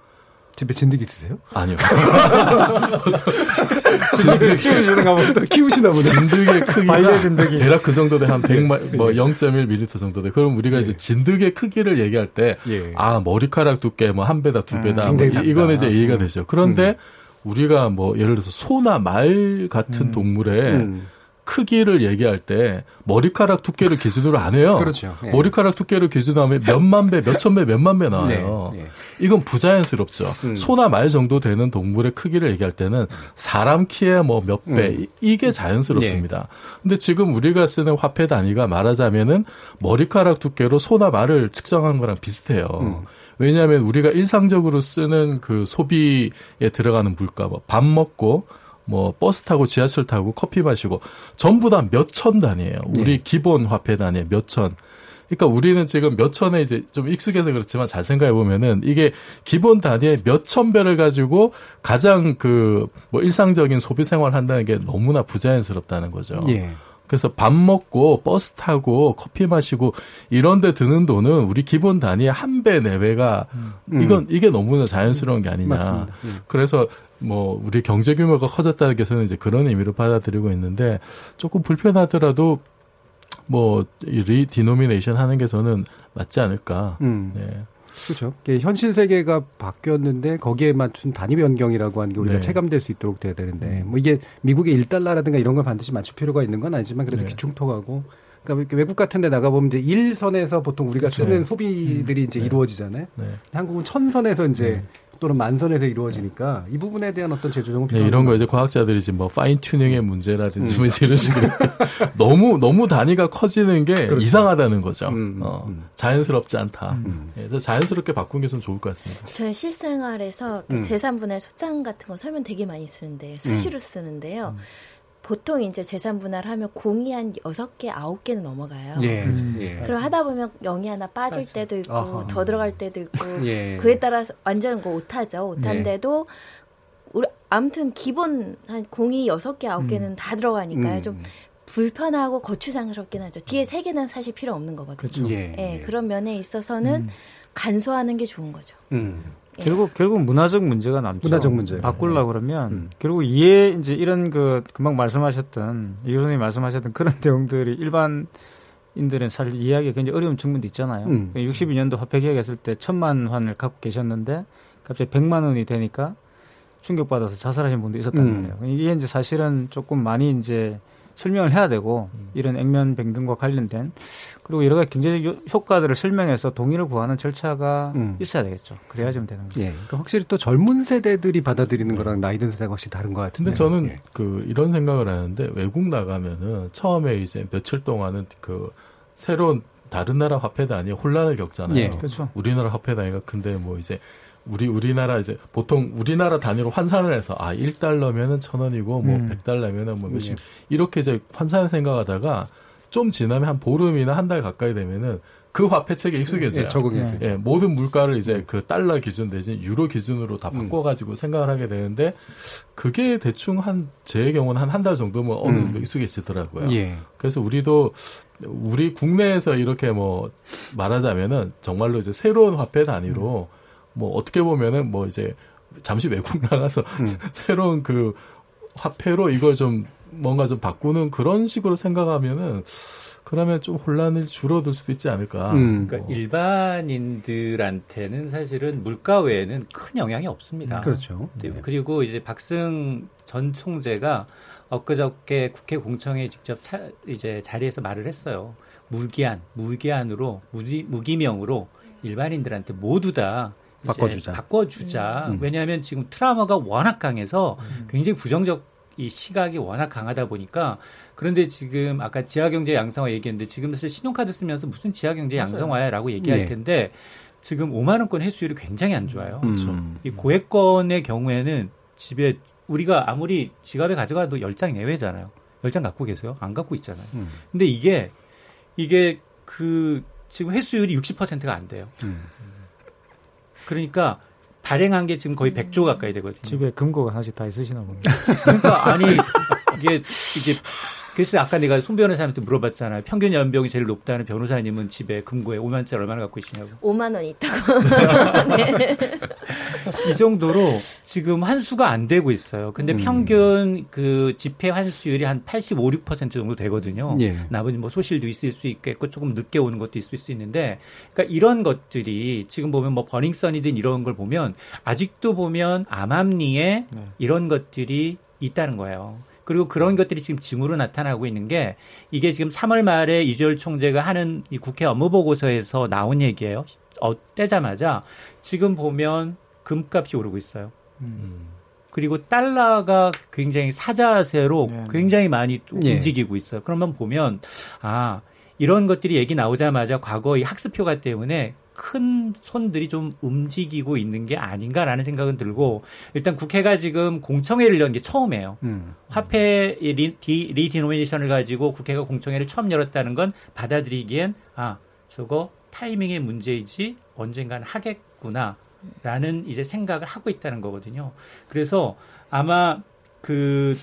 집에 진드기 있으세요? 아니요. 키우시나 보다. 키우시나 보네. 진드기의 크기가 진드기. 대략 그 정도 돼. 한 100마, 뭐 0.1mm 정도 돼. 그럼 우리가 이제 진드기의 크기를 얘기할 때, 예. 아, 머리카락 두께 뭐 한 배다, 두 배다. 음, 뭐 이-. 이거는 이제 이해가 음. 되죠. 그런데 우리가 뭐 예를 들어서 소나 말 같은 동물의 음. 크기를 얘기할 때 머리카락 두께를 기준으로 안 해요. 그렇죠. 예. 머리카락 두께를 기준으로 하면 몇만 배, 몇천 배, 몇만 배 나와요. 네, 네. 이건 부자연스럽죠. 음. 소나 말 정도 되는 동물의 크기를 얘기할 때는 사람 키에 뭐 몇 배, 음. 이- 이게 자연스럽습니다. 근데 지금 우리가 쓰는 화폐 단위가 말하자면은 머리카락 두께로 소나 말을 측정한 거랑 비슷해요. 음. 왜냐하면 우리가 일상적으로 쓰는 그 소비에 들어가는 물가, 뭐 밥 먹고 뭐 버스 타고 지하철 타고 커피 마시고 전부 다 몇 천 단위예요. 우리 네. 기본 화폐 단위에 몇 천. 그러니까 우리는 지금 몇 천에 이제 좀 익숙해서 그렇지만 잘 생각해 보면은 이게 기본 단위에 몇천 배를 가지고 가장 그 뭐 일상적인 소비 생활 한다는 게 너무나 부자연스럽다는 거죠. 예. 그래서 밥 먹고 버스 타고 커피 마시고 이런 데 드는 돈은 우리 기본 단위의 한 배 내외가 음. 이건 이게 너무나 자연스러운 게 아니냐. 맞습니다. 예. 그래서 뭐 우리 경제 규모가 커졌다는 게서는 이제 그런 의미로 받아들이고 있는데 조금 불편하더라도 뭐 리디노미네이션 하는 게 저는 맞지 않을까. 음. 네. 그렇죠. 현실 세계가 바뀌었는데 거기에 맞춘 단위 변경이라고 하는 게 우리가 네. 체감될 수 있도록 돼야 되는데 뭐 이게 미국의 1달러라든가 이런 걸 반드시 맞출 필요가 있는 건 아니지만 그래도 네. 기축통화고 그러니까 외국 같은 데 나가 보면 이제 1선에서 보통 우리가 그렇죠. 쓰는 소비들이 이제 이루어지잖아요. 네. 한국은 천선에서 이제 또는 만선에서 이루어지니까 이 부분에 대한 어떤 재조정은 네, 이런 것거 이제 과학자들이 지금 뭐 파인 튜닝의 문제라든지 음. 뭐 이런 식으로 너무 너무 단위가 커지는 게 그렇죠. 이상하다는 거죠. 음, 어, 음. 자연스럽지 않다. 음. 예, 그래서 자연스럽게 바꾼 게 좀 좋을 것 같습니다. 저희 실생활에서 그 음. 재산분할 소장 같은 거 설명 되게 많이 쓰는데 수시로 쓰는데요. 보통 이제 재산 분할 하면 공이 한 6개, 9개는 넘어가요. 예. 음. 예. 그럼 하다 보면 0이 하나 빠질 때도 있고 아하. 더 들어갈 때도 있고 예. 그에 따라서 완전 그 오타죠. 오타인데도 우리 아무튼 기본 한 공이 6개, 9개는 다 들어가니까요. 음. 좀 불편하고 거추장스럽긴 하죠. 뒤에 3개는 사실 필요 없는 거거든요. 그렇죠. 예. 예, 예. 그런 면에 있어서는 음. 간소화하는 게 좋은 거죠. 결국 결국 문화적 문제가 남죠. 문화적 문제. 바꾸려고 그러면 음. 결국 이해 이제 이런 그 금방 말씀하셨던 이 교수님이 말씀하셨던 그런 내용들이 일반 인들은 사실 이해하기 굉장히 어려운 측면도 있잖아요. 음. 62년도 화폐 개혁했을 때 천만 환을 갖고 계셨는데 갑자기 100만 원이 되니까 충격받아서 자살하신 분도 있었다는 음. 거예요. 이게 이제 사실은 조금 많이 이제 설명을 해야 되고 이런 액면 변경과 관련된 그리고 여러 가지 경제적 요- 효과들을 설명해서 동의를 구하는 절차가 음. 있어야 되겠죠. 그래야 좀 되는 거죠. 예. 그러니까 확실히 또 젊은 세대들이 받아들이는 거랑 나이 든 세대가 확실히 다른 것 같은데. 근데 저는 예. 그 이런 생각을 하는데 외국 나가면은 처음에 이제 며칠 동안은 그 새로운 다른 나라 화폐 단위에 혼란을 겪잖아요. 예. 그렇죠. 우리나라 화폐 단위가 근데 뭐 이제 우리 우리나라 이제 보통 우리나라 단위로 환산을 해서 아 1달러면은 천 원이고 뭐 음. 100달러면은 뭐 몇십 예. 이렇게 이제 환산을 생각하다가 좀 지나면 한 보름이나 한 달 가까이 되면은 그 화폐 책에 익숙해져요. 예, 적응이 네. 예, 모든 물가를 이제 그 달러 기준 대신 유로 기준으로 다 음. 바꿔가지고 생각을 하게 되는데 그게 대충 한 제 경우는 한 한 달 정도면 어느 음. 정도 익숙해지더라고요. 예. 그래서 우리도 우리 국내에서 이렇게 뭐 말하자면은 정말로 이제 새로운 화폐 단위로 뭐 어떻게 보면은 뭐 이제 잠시 외국 나가서 음. 새로운 그 화폐로 이걸 좀 뭔가 좀 바꾸는 그런 식으로 생각하면은 그러면 좀 혼란을 줄어들 수도 있지 않을까. 음. 그러니까 뭐. 일반인들한테는 사실은 물가 외에는 큰 영향이 없습니다. 그렇죠. 네, 그리고 이제 박승 전 총재가 엊그저께 국회 공청회에 직접 차, 이제 자리에서 말을 했어요. 무기한, 무기한으로 무지, 무기명으로 일반인들한테 모두 다 바꿔주자. 바꿔주자. 음. 왜냐하면 지금 트라우마가 워낙 강해서 굉장히 부정적 이 시각이 워낙 강하다 보니까 그런데 지금 아까 지하경제 양성화 얘기했는데 지금 사실 신용카드 쓰면서 무슨 지하경제 양성화야라고 얘기할 네. 텐데 지금 5만 원권 회수율이 굉장히 안 좋아요. 음. 이 고액권의 경우에는 집에 우리가 아무리 지갑에 가져가도 10장 내외잖아요. 10장 갖고 계세요? 안 갖고 있잖아요. 음. 근데 이게 이게 그 지금 회수율이 60%가 안 돼요. 음. 그러니까 발행한 게 지금 거의 100조 가까이 되거든요. 집에 금고가 하나씩 다 있으시나 보네. 그러니까 아니 이게 이게 그래서 아까 내가 손 변호사님한테 물어봤잖아요. 평균 연봉이 제일 높다는 변호사님은 집에 금고에 5만 원짜리 얼마나 갖고 계시냐고. 5만 원 있다고. 네. 이 정도로 지금 환수가 안 되고 있어요. 근데 음. 평균 그 집회 환수율이 한 85, 6% 정도 되거든요. 예. 나머지 뭐 소실도 있을 수 있겠고 조금 늦게 오는 것도 있을 수 있는데 그러니까 이런 것들이 지금 보면 뭐 버닝썬이든 이런 걸 보면 아직도 보면 암암리에 네. 이런 것들이 있다는 거예요. 그리고 그런 것들이 지금 징후로 나타나고 있는 게 이게 지금 3월 말에 이재열 총재가 하는 이 국회 업무 보고서에서 나온 얘기예요. 어, 떼자마자 지금 보면 금값이 오르고 있어요. 음. 그리고 달러가 굉장히 사자세로 네. 굉장히 많이 예. 움직이고 있어요. 그러면 보면 아 이런 것들이 얘기 나오자마자 과거 이 학습 효과 때문에 큰 손들이 좀 움직이고 있는 게 아닌가라는 생각은 들고 일단 국회가 지금 공청회를 연 게 처음이에요. 음. 화폐 리, 디, 리디노미네이션을 가지고 국회가 공청회를 처음 열었다는 건 받아들이기엔 아 저거 타이밍의 문제이지 언젠간 하겠구나라는 이제 생각을 하고 있다는 거거든요. 그래서 아마 그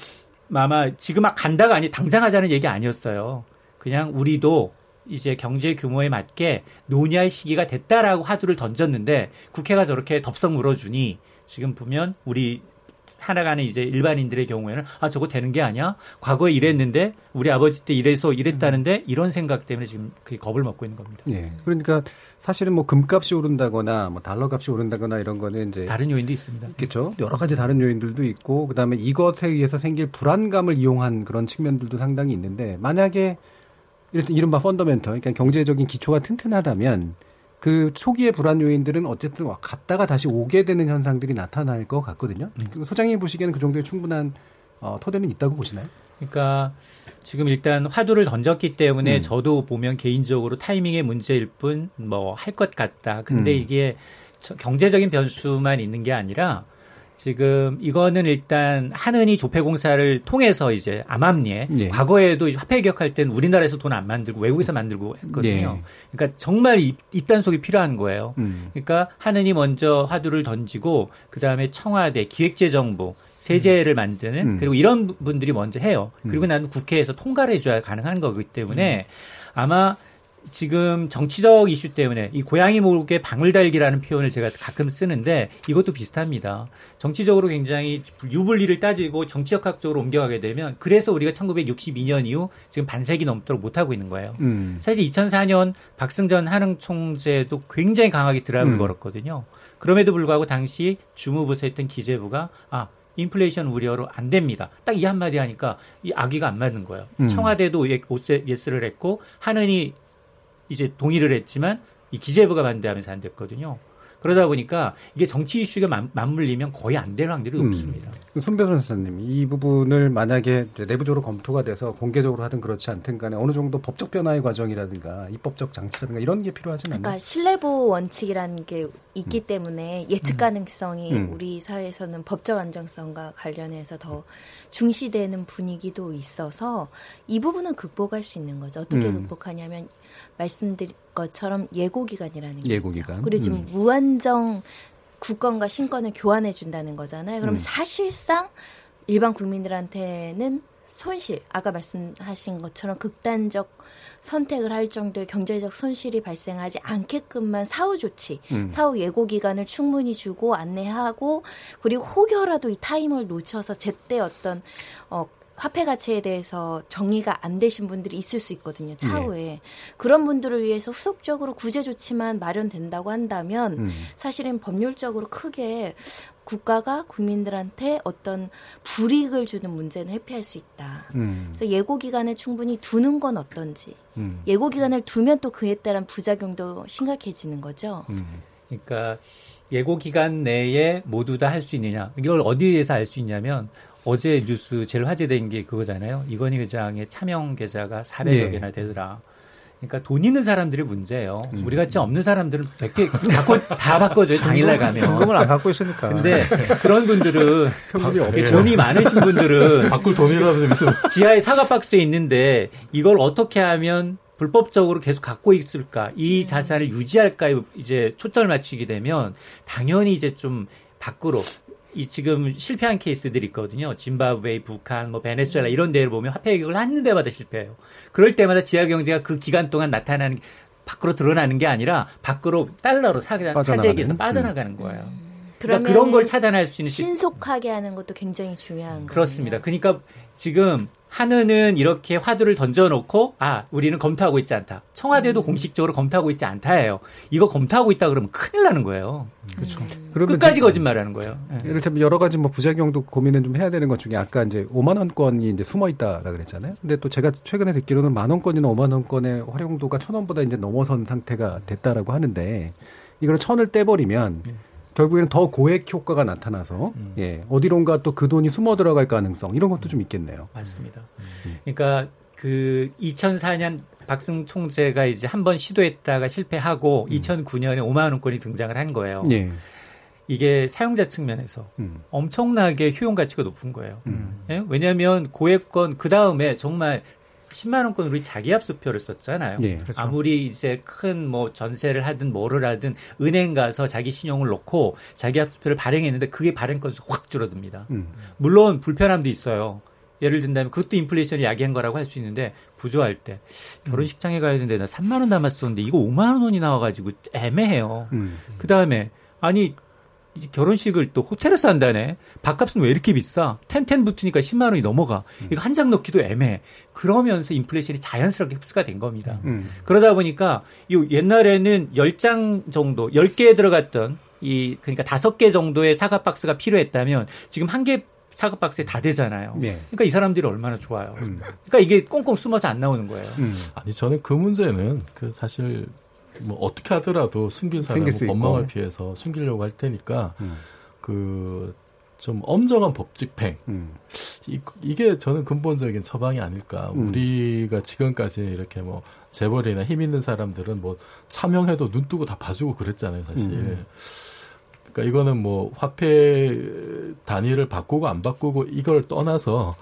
아마 지금 막 간다가 아니 당장 하자는 얘기 아니었어요. 그냥 우리도 이제 경제 규모에 맞게 논의할 시기가 됐다라고 화두를 던졌는데 국회가 저렇게 덥석 물어주니 지금 보면 우리 살아가는 이제 일반인들의 경우에는 아 저거 되는 게 아니야? 과거에 이랬는데 우리 아버지 때 이래서 이랬다는데 이런 생각 때문에 지금 그 겁을 먹고 있는 겁니다. 예. 그러니까 사실은 뭐 금값이 오른다거나 뭐 달러 값이 오른다거나 이런 거는 이제 다른 요인도 있습니다. 있겠죠. 여러 가지 다른 요인들도 있고 그다음에 이것에 의해서 생길 불안감을 이용한 그런 측면들도 상당히 있는데 만약에 이른바 펀더멘터 그러니까 경제적인 기초가 튼튼하다면 그 초기의 불안 요인들은 어쨌든 갔다가 다시 오게 되는 현상들이 나타날 것 같거든요. 음. 소장님 보시기에는 그 정도의 충분한 어, 토대는 있다고 보시나요? 그러니까 지금 일단 화두를 던졌기 때문에 음. 저도 보면 개인적으로 타이밍의 문제일 뿐 뭐 할 것 같다. 근데 음. 이게 경제적인 변수만 있는 게 아니라 지금 이거는 일단 하느니 조폐공사를 통해서 이제 암암리에 예. 과거에도 화폐 개혁할 때는 우리나라에서 돈 안 만들고 외국에서 만들고 했거든요. 예. 그러니까 정말 입단속이 필요한 거예요. 음. 그러니까 하느니 먼저 화두를 던지고 그 다음에 청와대 기획재정부 세제를 음. 만드는 음. 그리고 이런 분들이 먼저 해요. 그리고 음. 나는 국회에서 통과를 해줘야 가능한 거기 때문에 음. 아마 지금 정치적 이슈 때문에 이 고양이 목에 방울 달기라는 표현을 제가 가끔 쓰는데 이것도 비슷합니다. 정치적으로 굉장히 유불리를 따지고 정치역학적으로 옮겨가게 되면 그래서 우리가 1962년 이후 지금 반세기 넘도록 못하고 있는 거예요. 음. 사실 2004년 박승전 한흥 총재도 굉장히 강하게 드라이브를 음. 걸었거든요. 그럼에도 불구하고 당시 주무부서 했던 기재부가 아 인플레이션 우려로 안 됩니다. 딱 이 한마디 하니까 이 아기가 안 맞는 거예요. 음. 청와대도 예스를 했고 하느니 이제 동의를 했지만 이 기재부가 반대하면서 안 됐거든요. 그러다 보니까 이게 정치 이슈가 맞물리면 거의 안 될 확률이 음. 높습니다. 손 변호사님, 이 부분을 만약에 내부적으로 검토가 돼서 공개적으로 하든 그렇지 않든 간에 어느 정도 법적 변화의 과정이라든가 입법적 장치라든가 이런 게 필요하진 않나요? 그러니까 신뢰보 원칙이라는 게 있기 음. 때문에 예측 음. 가능성이 음. 우리 사회에서는 법적 안정성과 관련해서 더 중시되는 분위기도 있어서 이 부분은 극복할 수 있는 거죠. 어떻게 음. 극복하냐면 말씀드린 것처럼 예고 기간이라는 게 예고 기간. 그리고 지금 음. 무한정 국권과 신권을 교환해 준다는 거잖아요. 그럼 음. 사실상 일반 국민들한테는 손실, 아까 말씀하신 것처럼 극단적 선택을 할 정도의 경제적 손실이 발생하지 않게끔만 사후 조치, 음. 사후 예고 기간을 충분히 주고 안내하고 그리고 혹여라도 이 타임을 놓쳐서 제때 어떤 어 화폐 가치에 대해서 정리가 안 되신 분들이 있을 수 있거든요. 차후에 네. 그런 분들을 위해서 후속적으로 구제 조치만 마련된다고 한다면 음. 사실은 법률적으로 크게 국가가 국민들한테 어떤 불이익을 주는 문제는 회피할 수 있다. 음. 그래서 예고 기간을 충분히 두는 건 어떤지. 음. 예고 기간을 두면 또 그에 따른 부작용도 심각해지는 거죠. 음. 그러니까 예고 기간 내에 모두 다 할 수 있느냐. 이걸 어디에서 알 수 있냐면 어제 뉴스 제일 화제된 게 그거잖아요. 이건희 회장의 차명 계좌가 400여 네. 개나 되더라. 그러니까 돈 있는 사람들이 문제예요. 음. 우리 같이 없는 사람들은 100개 갖고 다 바꿔줘요. 당일날 가면. 현금을 안 갖고 있으니까. 근데 그런 분들은 돈이 많으신 분들은 바꿀 돈이라도 좀 있으면 지하에 사과 박스에 있는데 이걸 어떻게 하면 불법적으로 계속 갖고 있을까? 이 음. 자산을 유지할까? 이제 초점을 맞추게 되면 당연히 이제 좀 밖으로 이 지금 실패한 케이스들이 있거든요. 짐바브웨, 북한, 뭐 베네수엘라 이런 데를 보면 화폐 개혁을 하는 데마다 실패해요. 그럴 때마다 지하 경제가 그 기간 동안 나타나는 밖으로 드러나는 게 아니라 밖으로 달러로 사재기에서 빠져나가는 거예요. 음. 그러니까 그런 걸 차단할 수 있는 신속하게 하는 것도 굉장히 중요한 그렇습니다. 거군요. 그러니까 지금 하느는 이렇게 화두를 던져놓고 아 우리는 검토하고 있지 않다. 청와대도 음. 공식적으로 검토하고 있지 않다예요. 이거 검토하고 있다 그러면 큰일 나는 거예요. 그렇죠. 음. 끝까지 거짓말하는 거예요. 네. 이를테면 여러 가지 뭐 부작용도 고민을 좀 해야 되는 것 중에 아까 이제 5만 원권이 이제 숨어 있다라 그랬잖아요. 근데 또 제가 최근에 듣기로는 만 원권이나 5만 원권의 활용도가 천 원보다 이제 넘어선 상태가 됐다라고 하는데 이걸 천을 떼버리면. 네. 결국에는 더 고액 효과가 나타나서 음. 예 어디론가 또 그 돈이 숨어 들어갈 가능성 이런 것도 좀 있겠네요. 맞습니다. 음. 그러니까 그 2004년 박승 총재가 이제 한 번 시도했다가 실패하고 음. 2009년에 5만 원권이 등장을 한 거예요. 예. 이게 사용자 측면에서 음. 엄청나게 효용 가치가 높은 거예요. 음. 예? 왜냐하면 고액권 그 다음에 정말 10만 원권 우리 자기압 수표를 썼잖아요. 네, 그렇죠. 아무리 이제 큰 뭐 전세를 하든 뭐를 하든 은행 가서 자기 신용을 놓고 자기압 수표를 발행했는데 그게 발행 건수 확 줄어듭니다. 음. 물론 불편함도 있어요. 예를 든다면 그것도 인플레이션을 야기한 거라고 할 수 있는데 부조할 때 결혼식장에 가야 되는데 나 3만 원 남았었는데 이거 5만 원이 나와가지고 애매해요. 음. 그 다음에 아니 결혼식을 또 호텔에서 한다네. 밥값은 왜 이렇게 비싸? 텐텐 붙으니까 10만 원이 넘어가. 이거 한 장 넣기도 애매해. 그러면서 인플레이션이 자연스럽게 흡수가 된 겁니다. 음. 그러다 보니까 이 옛날에는 10장 정도, 10개 들어갔던 이 그러니까 5개 정도의 사과 박스가 필요했다면 지금 한개 사과 박스에 다 되잖아요. 네. 그러니까 이 사람들이 얼마나 좋아요. 음. 그러니까 이게 꽁꽁 숨어서 안 나오는 거예요. 음. 아니 저는 그 문제는 그 사실 뭐 어떻게 하더라도 숨긴 사람은 법망을 피해서 숨기려고 할 테니까 음. 그좀 엄정한 법 집행 음. 이, 이게 저는 근본적인 처방이 아닐까 음. 우리가 지금까지 이렇게 뭐 재벌이나 힘 있는 사람들은 뭐 차명해도 눈 뜨고 다 봐주고 그랬잖아요 사실 음. 그러니까 이거는 뭐 화폐 단위를 바꾸고 안 바꾸고 이걸 떠나서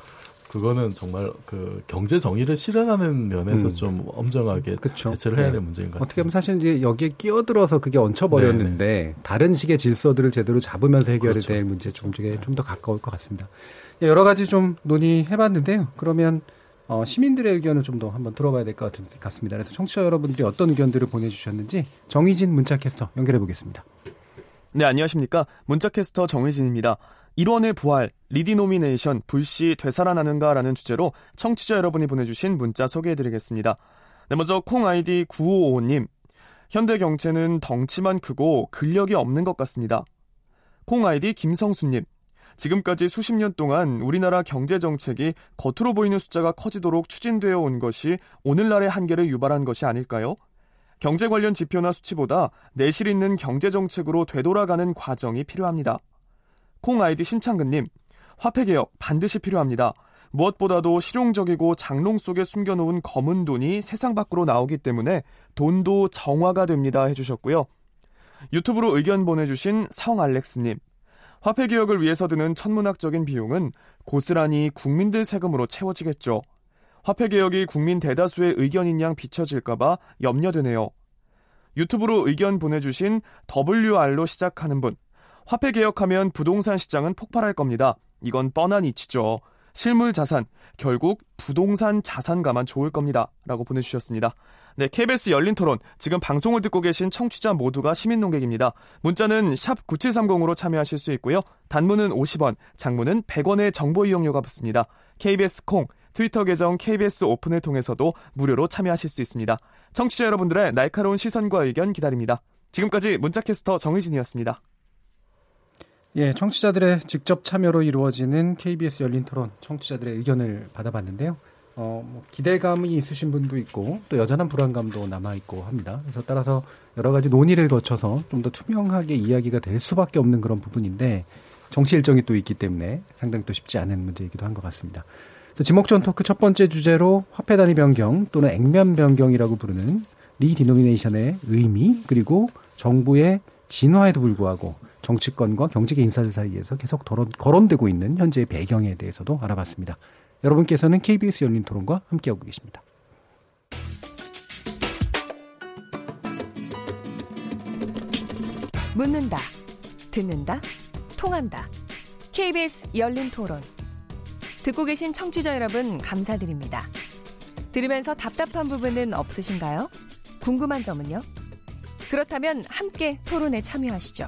그거는 정말 그 경제 정의를 실현하는 면에서 음. 좀 엄정하게 그쵸. 대처를 해야 될 네. 문제인 것 같아요. 어떻게 보면 사실 이제 여기에 끼어들어서 그게 얹혀버렸는데 네네. 다른 식의 질서들을 제대로 잡으면서 해결이 그렇죠. 될 문제 쪽에 좀 더 가까울 것 같습니다. 예, 여러 가지 좀 논의해봤는데요. 그러면 어, 시민들의 의견을 좀 더 한번 들어봐야 될 것 같습니다. 그래서 청취자 여러분들이 어떤 의견들을 보내주셨는지 정희진 문자캐스터 연결해 보겠습니다. 네, 안녕하십니까. 문자캐스터 정희진입니다. 1원의 부활, 리디노미네이션, 불씨 되살아나는가라는 주제로 청취자 여러분이 보내주신 문자 소개해드리겠습니다. 네, 먼저 콩 아이디 9555님. 현대 경제는 덩치만 크고 근력이 없는 것 같습니다. 콩 아이디 김성수님. 지금까지 수십 년 동안 우리나라 경제 정책이 겉으로 보이는 숫자가 커지도록 추진되어 온 것이 오늘날의 한계를 유발한 것이 아닐까요? 경제 관련 지표나 수치보다 내실 있는 경제 정책으로 되돌아가는 과정이 필요합니다. 콩 아이디 신창근님, 화폐 개혁 반드시 필요합니다. 무엇보다도 실용적이고 장롱 속에 숨겨놓은 검은 돈이 세상 밖으로 나오기 때문에 돈도 정화가 됩니다 해주셨고요. 유튜브로 의견 보내주신 성 알렉스님, 화폐 개혁을 위해서 드는 천문학적인 비용은 고스란히 국민들 세금으로 채워지겠죠. 화폐 개혁이 국민 대다수의 의견인 양 비춰질까봐 염려되네요. 유튜브로 의견 보내주신 WR로 시작하는 분, 화폐 개혁하면 부동산 시장은 폭발할 겁니다. 이건 뻔한 이치죠. 실물 자산, 결국 부동산 자산가만 좋을 겁니다. 라고 보내주셨습니다. 네, KBS 열린 토론. 지금 방송을 듣고 계신 청취자 모두가 시민 농객입니다. 문자는 샵 9730으로 참여하실 수 있고요. 단문은 50원, 장문은 100원의 정보 이용료가 붙습니다. KBS 콩, 트위터 계정 KBS 오픈을 통해서도 무료로 참여하실 수 있습니다. 청취자 여러분들의 날카로운 시선과 의견 기다립니다. 지금까지 문자캐스터 정의진이었습니다. 예, 청취자들의 직접 참여로 이루어지는 KBS 열린 토론 청취자들의 의견을 받아봤는데요. 어, 뭐 기대감이 있으신 분도 있고 또 여전한 불안감도 남아 있고 합니다. 그래서 따라서 여러 가지 논의를 거쳐서 좀 더 투명하게 이야기가 될 수밖에 없는 그런 부분인데 정치 일정이 또 있기 때문에 상당히 또 쉽지 않은 문제이기도 한 것 같습니다. 지목전 토크 첫 번째 주제로 화폐 단위 변경 또는 액면 변경이라고 부르는 리디노미네이션의 의미 그리고 정부의 진화에도 불구하고 정치권과 경제계 인사들 사이에서 계속 거론 되고 있는 현재의 배경에 대해서도 알아봤습니다. 여러분께서는 KBS 열린 토론과 함께하고 계십니다. 묻는다, 듣는다, 통한다. KBS 열린 토론. 듣고 계신 청취자 여러분, 감사드립니다. 들으면서 답답한 부분은 없으신가요? 궁금한 점은요? 그렇다면 함께 토론에 참여하시죠.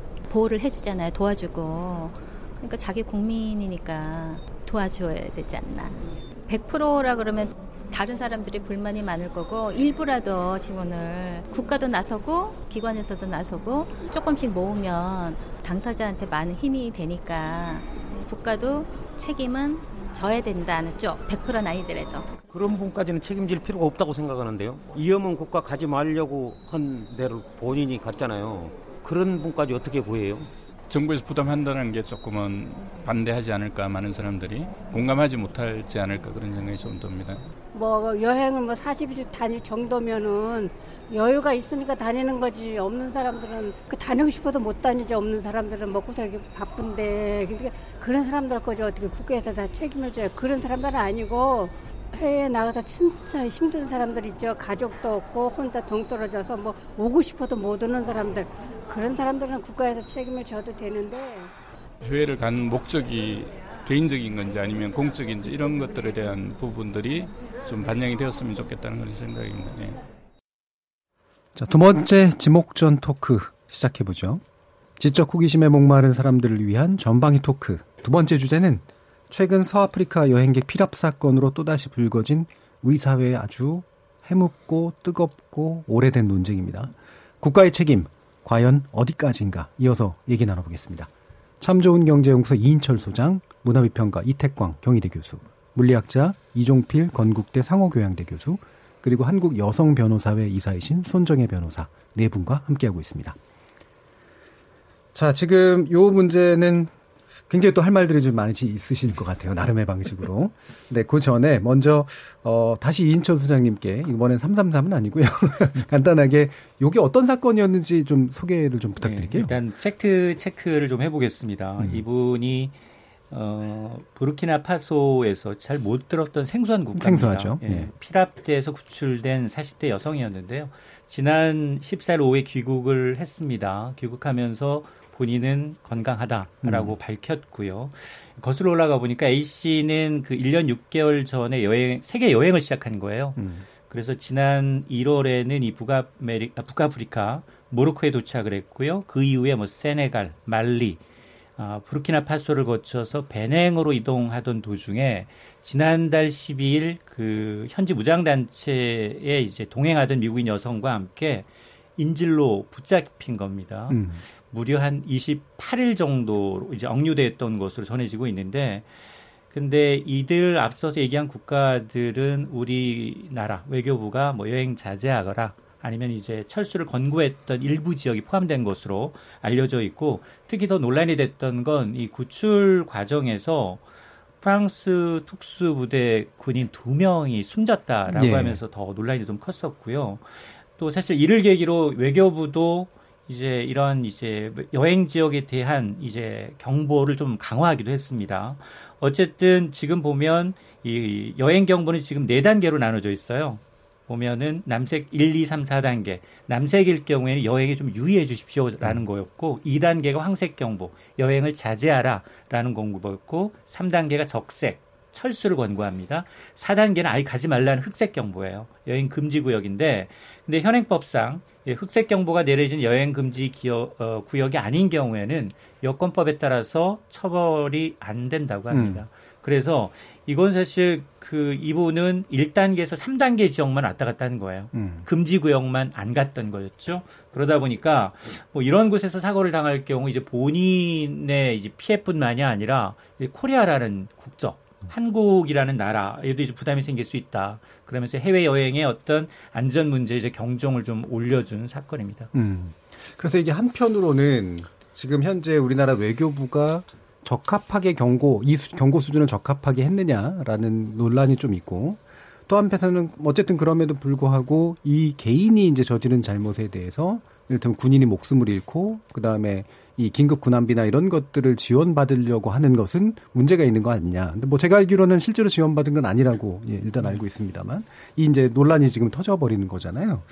보호를 해주잖아요. 도와주고. 그러니까 자기 국민이니까 도와줘야 되지 않나. 100%라 그러면 다른 사람들이 불만이 많을 거고 일부라도 지원을 국가도 나서고 기관에서도 나서고 조금씩 모으면 당사자한테 많은 힘이 되니까 국가도 책임은 져야 된다는 쪽 100%는 아니더라도 그런 분까지는 책임질 필요가 없다고 생각하는데요 위험은 국가 가지 말려고 한 대로 본인이 갔잖아요 그런 분까지 어떻게 보여요? 정부에서 부담한다는 게 조금은 반대하지 않을까 많은 사람들이 공감하지 못하지 않을까 그런 생각이 좀 듭니다. 뭐 여행을 뭐 40일 다닐 정도면은 여유가 있으니까 다니는 거지 없는 사람들은 그 다니고 싶어도 못 다니지 없는 사람들은 먹고 살기 바쁜데 그러니까 그런 사람들 거지 어떻게 국가에서 다 책임을 져요 그런 사람들은 아니고 해외에 나가서 진짜 힘든 사람들 있죠 가족도 없고 혼자 동떨어져서 뭐 오고 싶어도 못 오는 사람들 그런 사람들은 국가에서 책임을 져도 되는데 해외를 간 목적이 개인적인 건지 아니면 공적인지 이런 것들에 대한 부분들이 좀 반영이 되었으면 좋겠다는 그런 생각입니다. 네. 자, 두 번째 지목전 토크 시작해 보죠. 지적 호기심에 목마른 사람들을 위한 전방위 토크. 두 번째 주제는 최근 서아프리카 여행객 피랍 사건으로 또다시 불거진 우리 사회의 아주 해묵고 뜨겁고 오래된 논쟁입니다. 국가의 책임, 과연 어디까지인가? 이어서 얘기 나눠보겠습니다. 참 좋은 경제연구소 이인철 소장, 문화비평가 이태광 경희대 교수, 물리학자 이종필 건국대 상호교양대 교수, 그리고 한국 여성 변호사회 이사이신 손정혜 변호사 네 분과 함께하고 있습니다. 자, 지금 요 문제는 굉장히 또 할 말들이 좀 많이 있으실 것 같아요. 나름의 방식으로. 네, 그 전에 먼저 어 다시 이인철 소장님께 이번엔 333은 아니고요. 간단하게 요게 어떤 사건이었는지 좀 소개를 좀 부탁드릴게요. 네, 일단 팩트 체크를 좀 해보겠습니다. 음. 이분이 어, 부르키나 파소에서 잘 못 들었던 생소한 국가입니다. 생소하죠. 예, 예. 피랍대에서 구출된 40대 여성이었는데요. 지난 14일 오후에 귀국을 했습니다. 귀국하면서 본인은 건강하다라고 음. 밝혔고요. 거슬러 올라가 보니까 A 씨는 그 1년 6개월 전에 여행 세계 여행을 시작한 거예요. 음. 그래서 지난 1월에는 이 북아메리 아, 북아프리카 모로코에 도착을 했고요. 그 이후에 뭐 세네갈, 말리, 아, 부르키나파소를 거쳐서 베냉으로 이동하던 도중에 지난달 12일 그 현지 무장단체에 이제 동행하던 미국인 여성과 함께 인질로 붙잡힌 겁니다. 음. 무려 한 28일 정도 이제 억류됐던 것으로 전해지고 있는데 근데 이들 앞서서 얘기한 국가들은 우리나라 외교부가 뭐 여행 자제하거라 아니면 이제 철수를 권고했던 일부 지역이 포함된 것으로 알려져 있고 특히 더 논란이 됐던 건 이 구출 과정에서 프랑스 특수부대 군인 두 명이 숨졌다라고 네. 하면서 더 논란이 좀 컸었고요. 또 사실 이를 계기로 외교부도 이제 이런 이제 여행 지역에 대한 이제 경보를 좀 강화하기도 했습니다. 어쨌든 지금 보면 이 여행 경보는 지금 네 단계로 나눠져 있어요. 보면은 남색 1, 2, 3, 4단계. 남색일 경우에는 여행에 좀 유의해 주십시오라는 거였고 2단계가 황색 경보, 여행을 자제하라라는 공보였고 3단계가 적색, 철수를 권고합니다. 4단계는 아예 가지 말라는 흑색 경보예요. 여행 금지 구역인데 근데 현행법상 흑색 경보가 내려진 여행 금지 기어, 어, 구역이 아닌 경우에는 여권법에 따라서 처벌이 안 된다고 합니다. 음. 그래서 이건 사실 그 이분은 1단계에서 3단계 지역만 왔다 갔다 하는 거예요. 음. 금지 구역만 안 갔던 거였죠. 그러다 보니까 뭐 이런 곳에서 사고를 당할 경우 이제 본인의 이제 피해뿐만이 아니라 코리아라는 국적 한국이라는 나라에도 이제 부담이 생길 수 있다. 그러면서 해외 여행의 어떤 안전 문제 이제 경종을 좀 울려준 사건입니다. 음. 그래서 이게 한편으로는 지금 현재 우리나라 외교부가 적합하게 경고 이 수, 경고 수준을 적합하게 했느냐라는 논란이 좀 있고 또 한편에서는 어쨌든 그럼에도 불구하고 이 개인이 이제 저지른 잘못에 대해서 이를테면 군인이 목숨을 잃고 그다음에 이 긴급 군함비나 이런 것들을 지원받으려고 하는 것은 문제가 있는 거 아니냐. 근데 뭐 제가 알기로는 실제로 지원받은 건 아니라고 예, 일단 알고 있습니다만 이 이제 논란이 지금 터져버리는 거잖아요.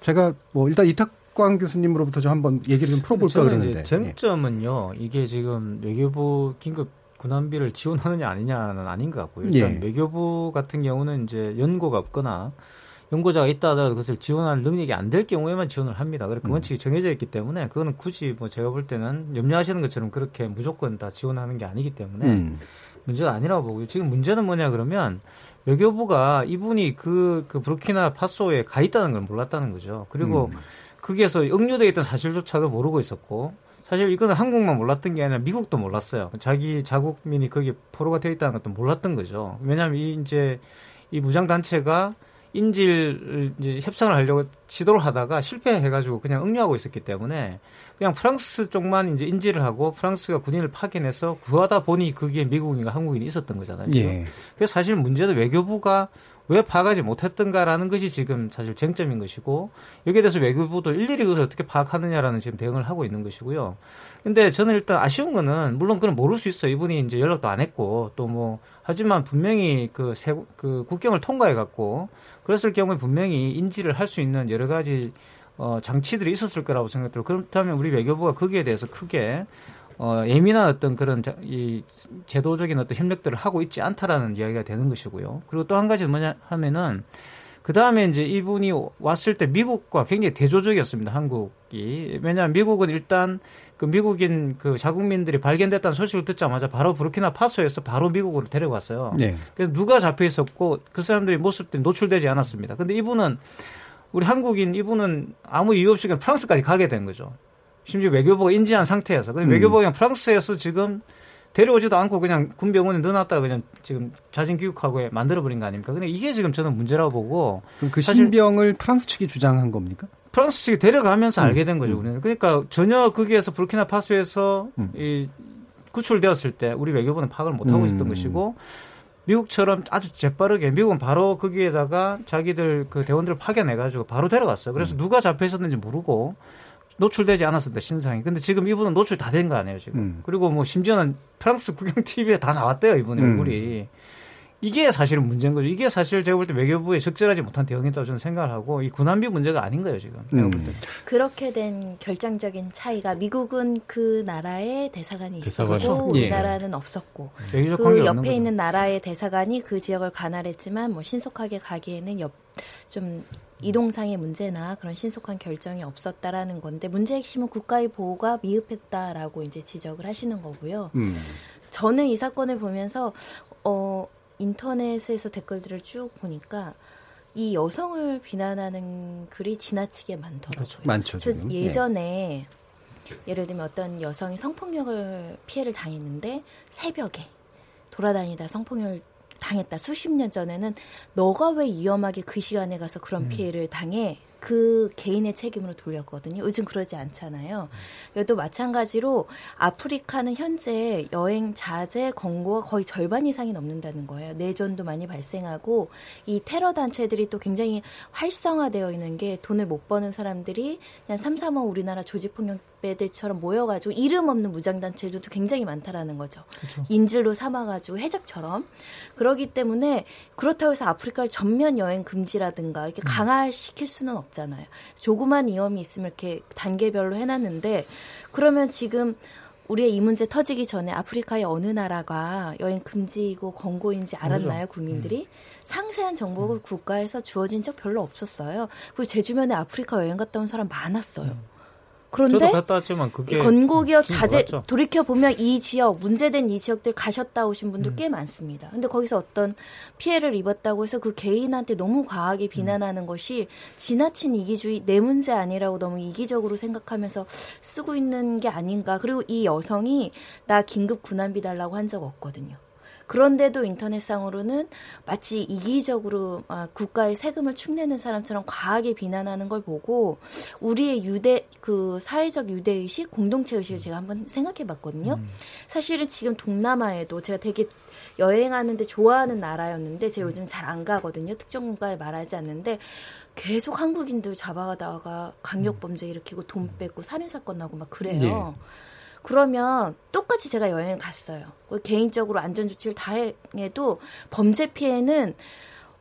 제가 뭐 일단 이탁 곽 교수님으로부터 좀 한번 얘기를 좀 풀어볼까 그러는데 쟁점은요 이게 지금 외교부 긴급 군함비를 지원하느냐 아니냐는 아닌 것 같고요. 일단 예. 외교부 같은 경우는 이제 연고가 없거나 연구자가 있다 하더라도 그것을 지원할 능력이 안 될 경우에만 지원을 합니다. 그래 그 원칙이 정해져 있기 때문에 그거는 굳이 뭐 제가 볼 때는 염려하시는 것처럼 그렇게 무조건 다 지원하는 게 아니기 때문에 음. 문제가 아니라고 보고요. 지금 문제는 뭐냐 그러면 외교부가 이분이 그, 그 부르키나 파소에 가 있다는 걸 몰랐다는 거죠. 그리고 음. 거기에서 억류되어 있던 사실조차도 모르고 있었고 사실 이거는 한국만 몰랐던 게 아니라 미국도 몰랐어요. 자기 자국민이 거기에 포로가 되어 있다는 것도 몰랐던 거죠. 왜냐하면 이 이제 이 무장 단체가 인질 이제 협상을 하려고 시도를 하다가 실패해가지고 그냥 응려하고 있었기 때문에 그냥 프랑스 쪽만 이제 인질을 하고 프랑스가 군인을 파견해서 구하다 보니 거기에 미국인과 한국인이 있었던 거잖아요. 예. 그래서 사실 문제는 외교부가 왜 파악하지 못했던가라는 것이 지금 사실 쟁점인 것이고 여기에 대해서 외교부도 일일이 그것을 어떻게 파악하느냐라는 지금 대응을 하고 있는 것이고요. 근데 저는 일단 아쉬운 거는 물론 그건 모를 수 있어요. 이분이 이제 연락도 안 했고 또 뭐 하지만 분명히 그, 세, 그 국경을 통과해 갖고 그랬을 경우에 분명히 인지를 할 수 있는 여러 가지 어, 장치들이 있었을 거라고 생각들고 그렇다면 우리 외교부가 거기에 대해서 크게 어, 예민한 어떤 그런 자, 이 제도적인 어떤 협력들을 하고 있지 않다라는 이야기가 되는 것이고요. 그리고 또 한 가지 뭐냐 하면은 그 다음에 이제 이분이 왔을 때 미국과 굉장히 대조적이었습니다. 한국이. 왜냐하면 미국은 일단 그 미국인 그 자국민들이 발견됐다는 소식을 듣자마자 바로 부르키나 파소에서 바로 미국으로 데려갔어요. 네. 그래서 누가 잡혀 있었고 그 사람들이 모습들이 노출되지 않았습니다. 근데 이분은 우리 한국인 이분은 아무 이유 없이 그냥 프랑스까지 가게 된 거죠. 심지어 외교부가 인지한 상태에서. 근데 음. 외교부가 그냥 프랑스에서 지금 데려오지도 않고 그냥 군병원에 넣어놨다가 그냥 지금 자진 귀국하고 만들어버린 거 아닙니까? 근데 이게 지금 저는 문제라고 보고. 그럼 그 신병을 프랑스 측이 주장한 겁니까? 프랑스 측이 데려가면서 음. 알게 된 거죠, 우리는. 그러니까 전혀 거기에서 부르키나파소에서 음. 이 구출되었을 때 우리 외교부는 파악을 못 하고 음. 있었던 것이고 미국처럼 아주 재빠르게 미국은 바로 거기에다가 자기들 그 대원들을 파견해가지고 바로 데려갔어요. 그래서 음. 누가 잡혀 있었는지 모르고 노출되지 않았습니다 신상이. 근데 지금 이분은 노출 다 된 거 아니에요 지금. 음. 그리고 뭐 심지어는 프랑스 국영 TV에 다 나왔대요 이분의 음. 얼굴이. 이게 사실은 문제인 거죠. 이게 사실 제가 볼 때 외교부의 적절하지 못한 대응이라고 저는 생각을 하고 이 군함비 문제가 아닌 거예요 지금. 때. 그렇게 된 결정적인 차이가 미국은 그 나라의 대사관이 대사관이 있었고. 예. 우리나라는 없었고 그 옆에. 있는 나라의 대사관이 그 지역을 관할했지만 뭐 신속하게 가기에는 옆좀 이동상의 문제나 그런 신속한 결정이 없었다라는 건데 문제 핵심은 국가의 보호가 미흡했다라고 이제 지적을 하시는 거고요. 음. 저는 이 사건을 보면서 어 인터넷에서 댓글들을 쭉 보니까 이 여성을 비난하는 글이 지나치게 많더라고요. 많죠, 지금. 예전에 예 를 들면 어떤 여성이 성폭력을 피해를 당했는데 새벽에 돌아다니다 성폭력을 당했다. 수십 년 전에는 너가 왜 위험하게 그 시간에 가서 그런 피해를 당해? 그 개인의 책임으로 돌렸거든요. 요즘 그러지 않잖아요. 여도 마찬가지로 아프리카는 현재 여행 자제 권고가 거의 절반 이상이 넘는다는 거예요. 내전도 많이 발생하고 이 테러 단체들이 또 굉장히 활성화되어 있는 게 돈을 못 버는 사람들이 그냥 삼삼오 우리나라 조직 폭력 배들처럼 모여가지고 이름 없는 무장단체들도 굉장히 많다라는 거죠. 인질로 삼아가지고 해적처럼 그러기 때문에 그렇다고 해서 아프리카를 전면 여행 금지라든가 이렇게 강화시킬 수는 없잖아요. 조그만 위험이 있으면 이렇게 단계별로 해놨는데 그러면 지금 우리의 이 문제 터지기 전에 아프리카의 어느 나라가 여행 금지이고 권고인지 알았나요, 국민들이? 상세한 정보가 국가에서 주어진 적 별로 없었어요. 그리고 제 주변에 아프리카 여행 갔다 온 사람 많았어요. 그런데 진짜 자제. 돌이켜 보면 이 지역 문제된 이 지역들 가셨다 오신 분들 음. 꽤 많습니다. 근데 거기서 어떤 피해를 입었다고 해서 그 개인한테 너무 과하게 비난하는 음. 것이 지나친 이기주의 내 문제 아니라고 너무 이기적으로 생각하면서 쓰고 있는 게 아닌가. 그리고 이 여성이 나 긴급 군함비 달라고 한 적 없거든요. 그런데도 인터넷상으로는 마치 이기적으로 아, 국가의 세금을 축내는 사람처럼 과하게 비난하는 걸 보고 우리의 유대 그 사회적 유대 의식, 공동체 의식을 제가 한번 생각해 봤거든요. 사실은 지금 동남아에도 제가 되게 여행하는데 좋아하는 나라였는데 제가 요즘 잘 안 가거든요. 특정 국가를 말하지 않는데 계속 한국인들 잡아가다가 강력 범죄 일으키고 돈 뺏고 살인 사건 나고 막 그래요. 그러면 똑같이 제가 여행을 갔어요. 그 개인적으로 안전 조치를 다 해도 범죄 피해는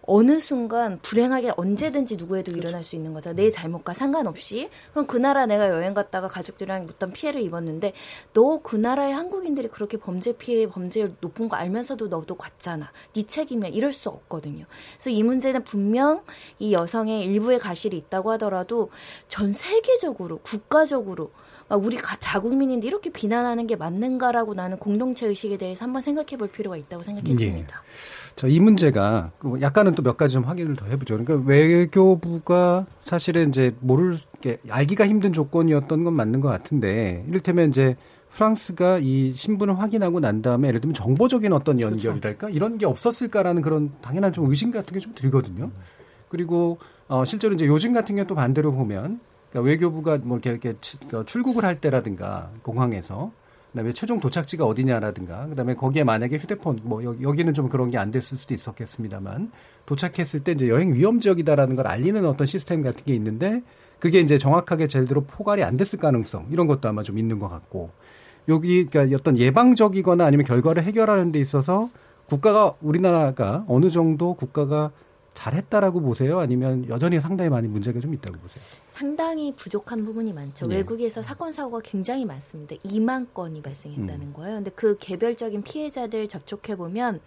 어느 순간 불행하게 언제든지 누구에도 일어날 수 있는 거죠. 내 잘못과 상관없이. 그럼 그 나라 내가 여행 갔다가 가족들이랑 어떤 피해를 입었는데 너 그 나라의 한국인들이 그렇게 범죄 피해 범죄율 높은 거 알면서도 너도 갔잖아. 네 책임이야. 이럴 수 없거든요. 그래서 이 문제는 분명 이 여성의 일부의 가실이 있다고 하더라도 전 세계적으로 국가적으로 막 우리 가- 자국민인데 이렇게 비난하는 게 맞는가라고 나는 공동체 의식에 대해서 한번 생각해 볼 필요가 있다고 생각했습니다. 자, 이 문제가 그 약간은 또 몇 가지 좀 확인을 더 해보죠. 그러니까 외교부가 사실은 이제 모를 게 알기가 힘든 조건이었던 건 맞는 것 같은데 이를테면 이제 프랑스가 이 신분을 확인하고 난 다음에 예를 들면 정보적인 어떤 연결이랄까 이런 게 없었을까라는 그런 당연한 좀 의심 같은 게 좀 들거든요. 그리고 어, 실제로 이제 요즘 같은 경우 또 반대로 보면 그러니까 외교부가 뭐 이렇게, 이렇게 그 출국을 할 때라든가 공항에서 그다음에 최종 도착지가 어디냐라든가 그다음에 거기에 만약에 휴대폰 뭐 여기는 좀 그런 게 안 됐을 수도 있었겠습니다만 도착했을 때 이제 여행 위험 지역이다라는 걸 알리는 어떤 시스템 같은 게 있는데 그게 이제 정확하게 들어 포괄이 안 됐을 가능성 이런 것도 아마 좀 있는 것 같고 여기 그러니까 어떤 예방적이거나 아니면 결과를 해결하는 데 있어서 국가가 우리나라가 어느 정도 국가가 잘했다라고 보세요? 아니면 여전히 상당히 많이 문제가 좀 있다고 보세요? 상당히 부족한 부분이 많죠. 네. 외국에서 사건 사고가 굉장히 많습니다. 2만 건이 발생했다는 음. 거예요. 근데 그 개별적인 피해자들 접촉해 보면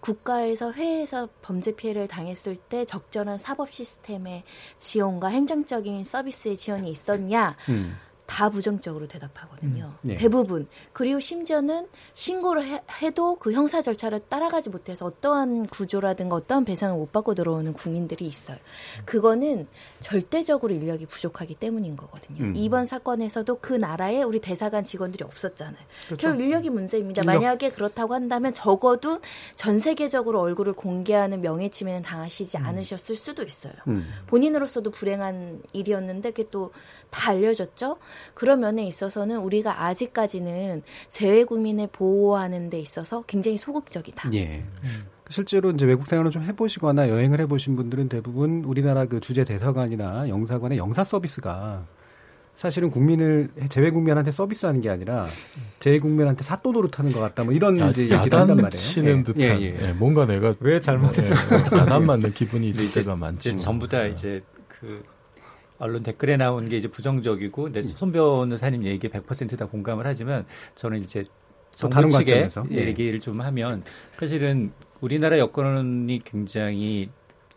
국가에서 해외에서 범죄 피해를 당했을 때 적절한 사법 시스템의 지원과 행정적인 서비스의 지원이 있었냐? 음. 다 부정적으로 대답하거든요. 음, 네. 대부분. 그리고 심지어는 신고를 해, 도그 형사 절차를 따라가지 못해서 어떠한 구조라든가 어떠한 배상을 못 받고 들어오는 국민들이 있어요. 그거는 절대적으로 인력이 부족하기 때문인 거거든요. 음. 이번 사건에서도 그 나라에 우리 대사관 직원들이 없었잖아요. 그렇죠. 결국 인력이 문제입니다. 인력. 만약에 그렇다고 한다면 적어도 전 세계적으로 얼굴을 공개하는 명예침해는 당하시지 음. 않으셨을 수도 있어요. 음. 본인으로서도 불행한 일이었는데 그게 또 다 알려졌죠. 그런 면에 있어서는 우리가 아직까지는 재외 국민을 보호하는 데 있어서 굉장히 소극적이다. 예. 음. 실제로 이제 외국 생활을 좀 해보시거나 여행을 해보신 분들은 대부분 우리나라 그 주재 대사관이나 영사관의 영사 서비스가 사실은 국민을 재외 국민한테 서비스하는 게 아니라 재외 국민한테 사또 노릇하는 것 같다. 뭐 이런 야, 이제 얘기를 한단 말이에요. 치는 예. 듯한 예, 예. 예, 뭔가 내가 왜 잘못했어? 예, 야단 맞는 기분이 들 때가 많죠. 전부 다 이제 그 언론 댓글에 나온 게 이제 부정적이고 근데 손 변호사님 얘기에 100%다 공감을 하지만 저는 이제 정부 측의 예. 얘기를 좀 하면 사실은 우리나라 여건이 굉장히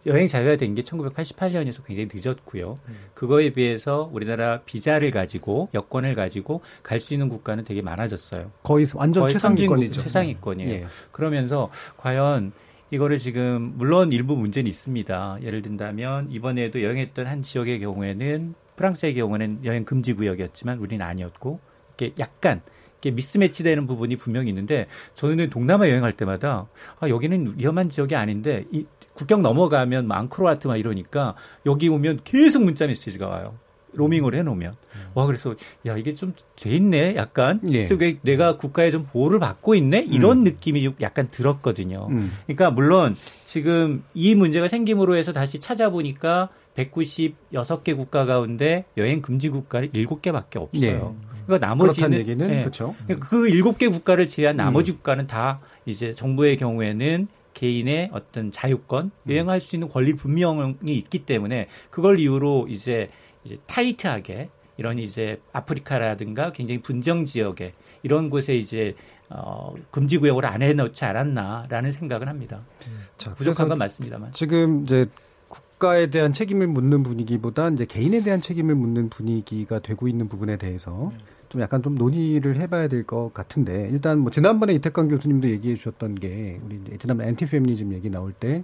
여행 자유화된 게 1988년에서 굉장히 늦었고요. 음. 그거에 비해서 우리나라 비자를 가지고 여권을 가지고 갈 수 있는 국가는 되게 많아졌어요. 거의 완전 거의 최상위권이죠. 최상위권이에요. 예. 그러면서 과연 이거를 지금 물론 일부 문제는 있습니다. 예를 든다면 이번에도 여행했던 한 지역의 경우에는 프랑스의 경우는 여행 금지 구역이었지만 우리는 아니었고 이게 약간 이게 미스매치되는 부분이 분명히 있는데 저는 동남아 여행할 때마다 아 여기는 위험한 지역이 아닌데 이 국경 넘어가면 앙크로아트 막 이러니까 여기 오면 계속 문자 메시지가 와요. 로밍을 해놓으면 음. 와 그래서 야 이게 좀 돼 있네 약간 예. 내가 국가에 좀 보호를 받고 있네 이런 음. 느낌이 약간 들었거든요. 음. 그러니까 물론 지금 이 문제가 생김으로 해서 다시 찾아보니까 196개 국가 가운데 여행 금지 국가를 7개밖에 없어요. 예. 그러니까 나머지는 얘기는 예. 그렇죠. 그 7개 국가를 제외한 나머지 음. 국가는 다 이제 정부의 경우에는 개인의 어떤 자유권, 음. 여행할 수 있는 권리 분명이 있기 때문에 그걸 이유로 이제 이제 타이트하게 이런 이제 아프리카라든가 굉장히 분정 지역에 이런 곳에 이제 어, 금지 구역을 안 해놓지 않았나라는 생각을 합니다. 자, 부족한 건 맞습니다만. 지금 이제 국가에 대한 책임을 묻는 분위기보다 이제 개인에 대한 책임을 묻는 분위기가 되고 있는 부분에 대해서 좀 약간 좀 논의를 해봐야 될 것 같은데 일단 뭐 지난번에 이태광 교수님도 얘기해 주셨던 게 우리 지난번 엔티 페미니즘 얘기 나올 때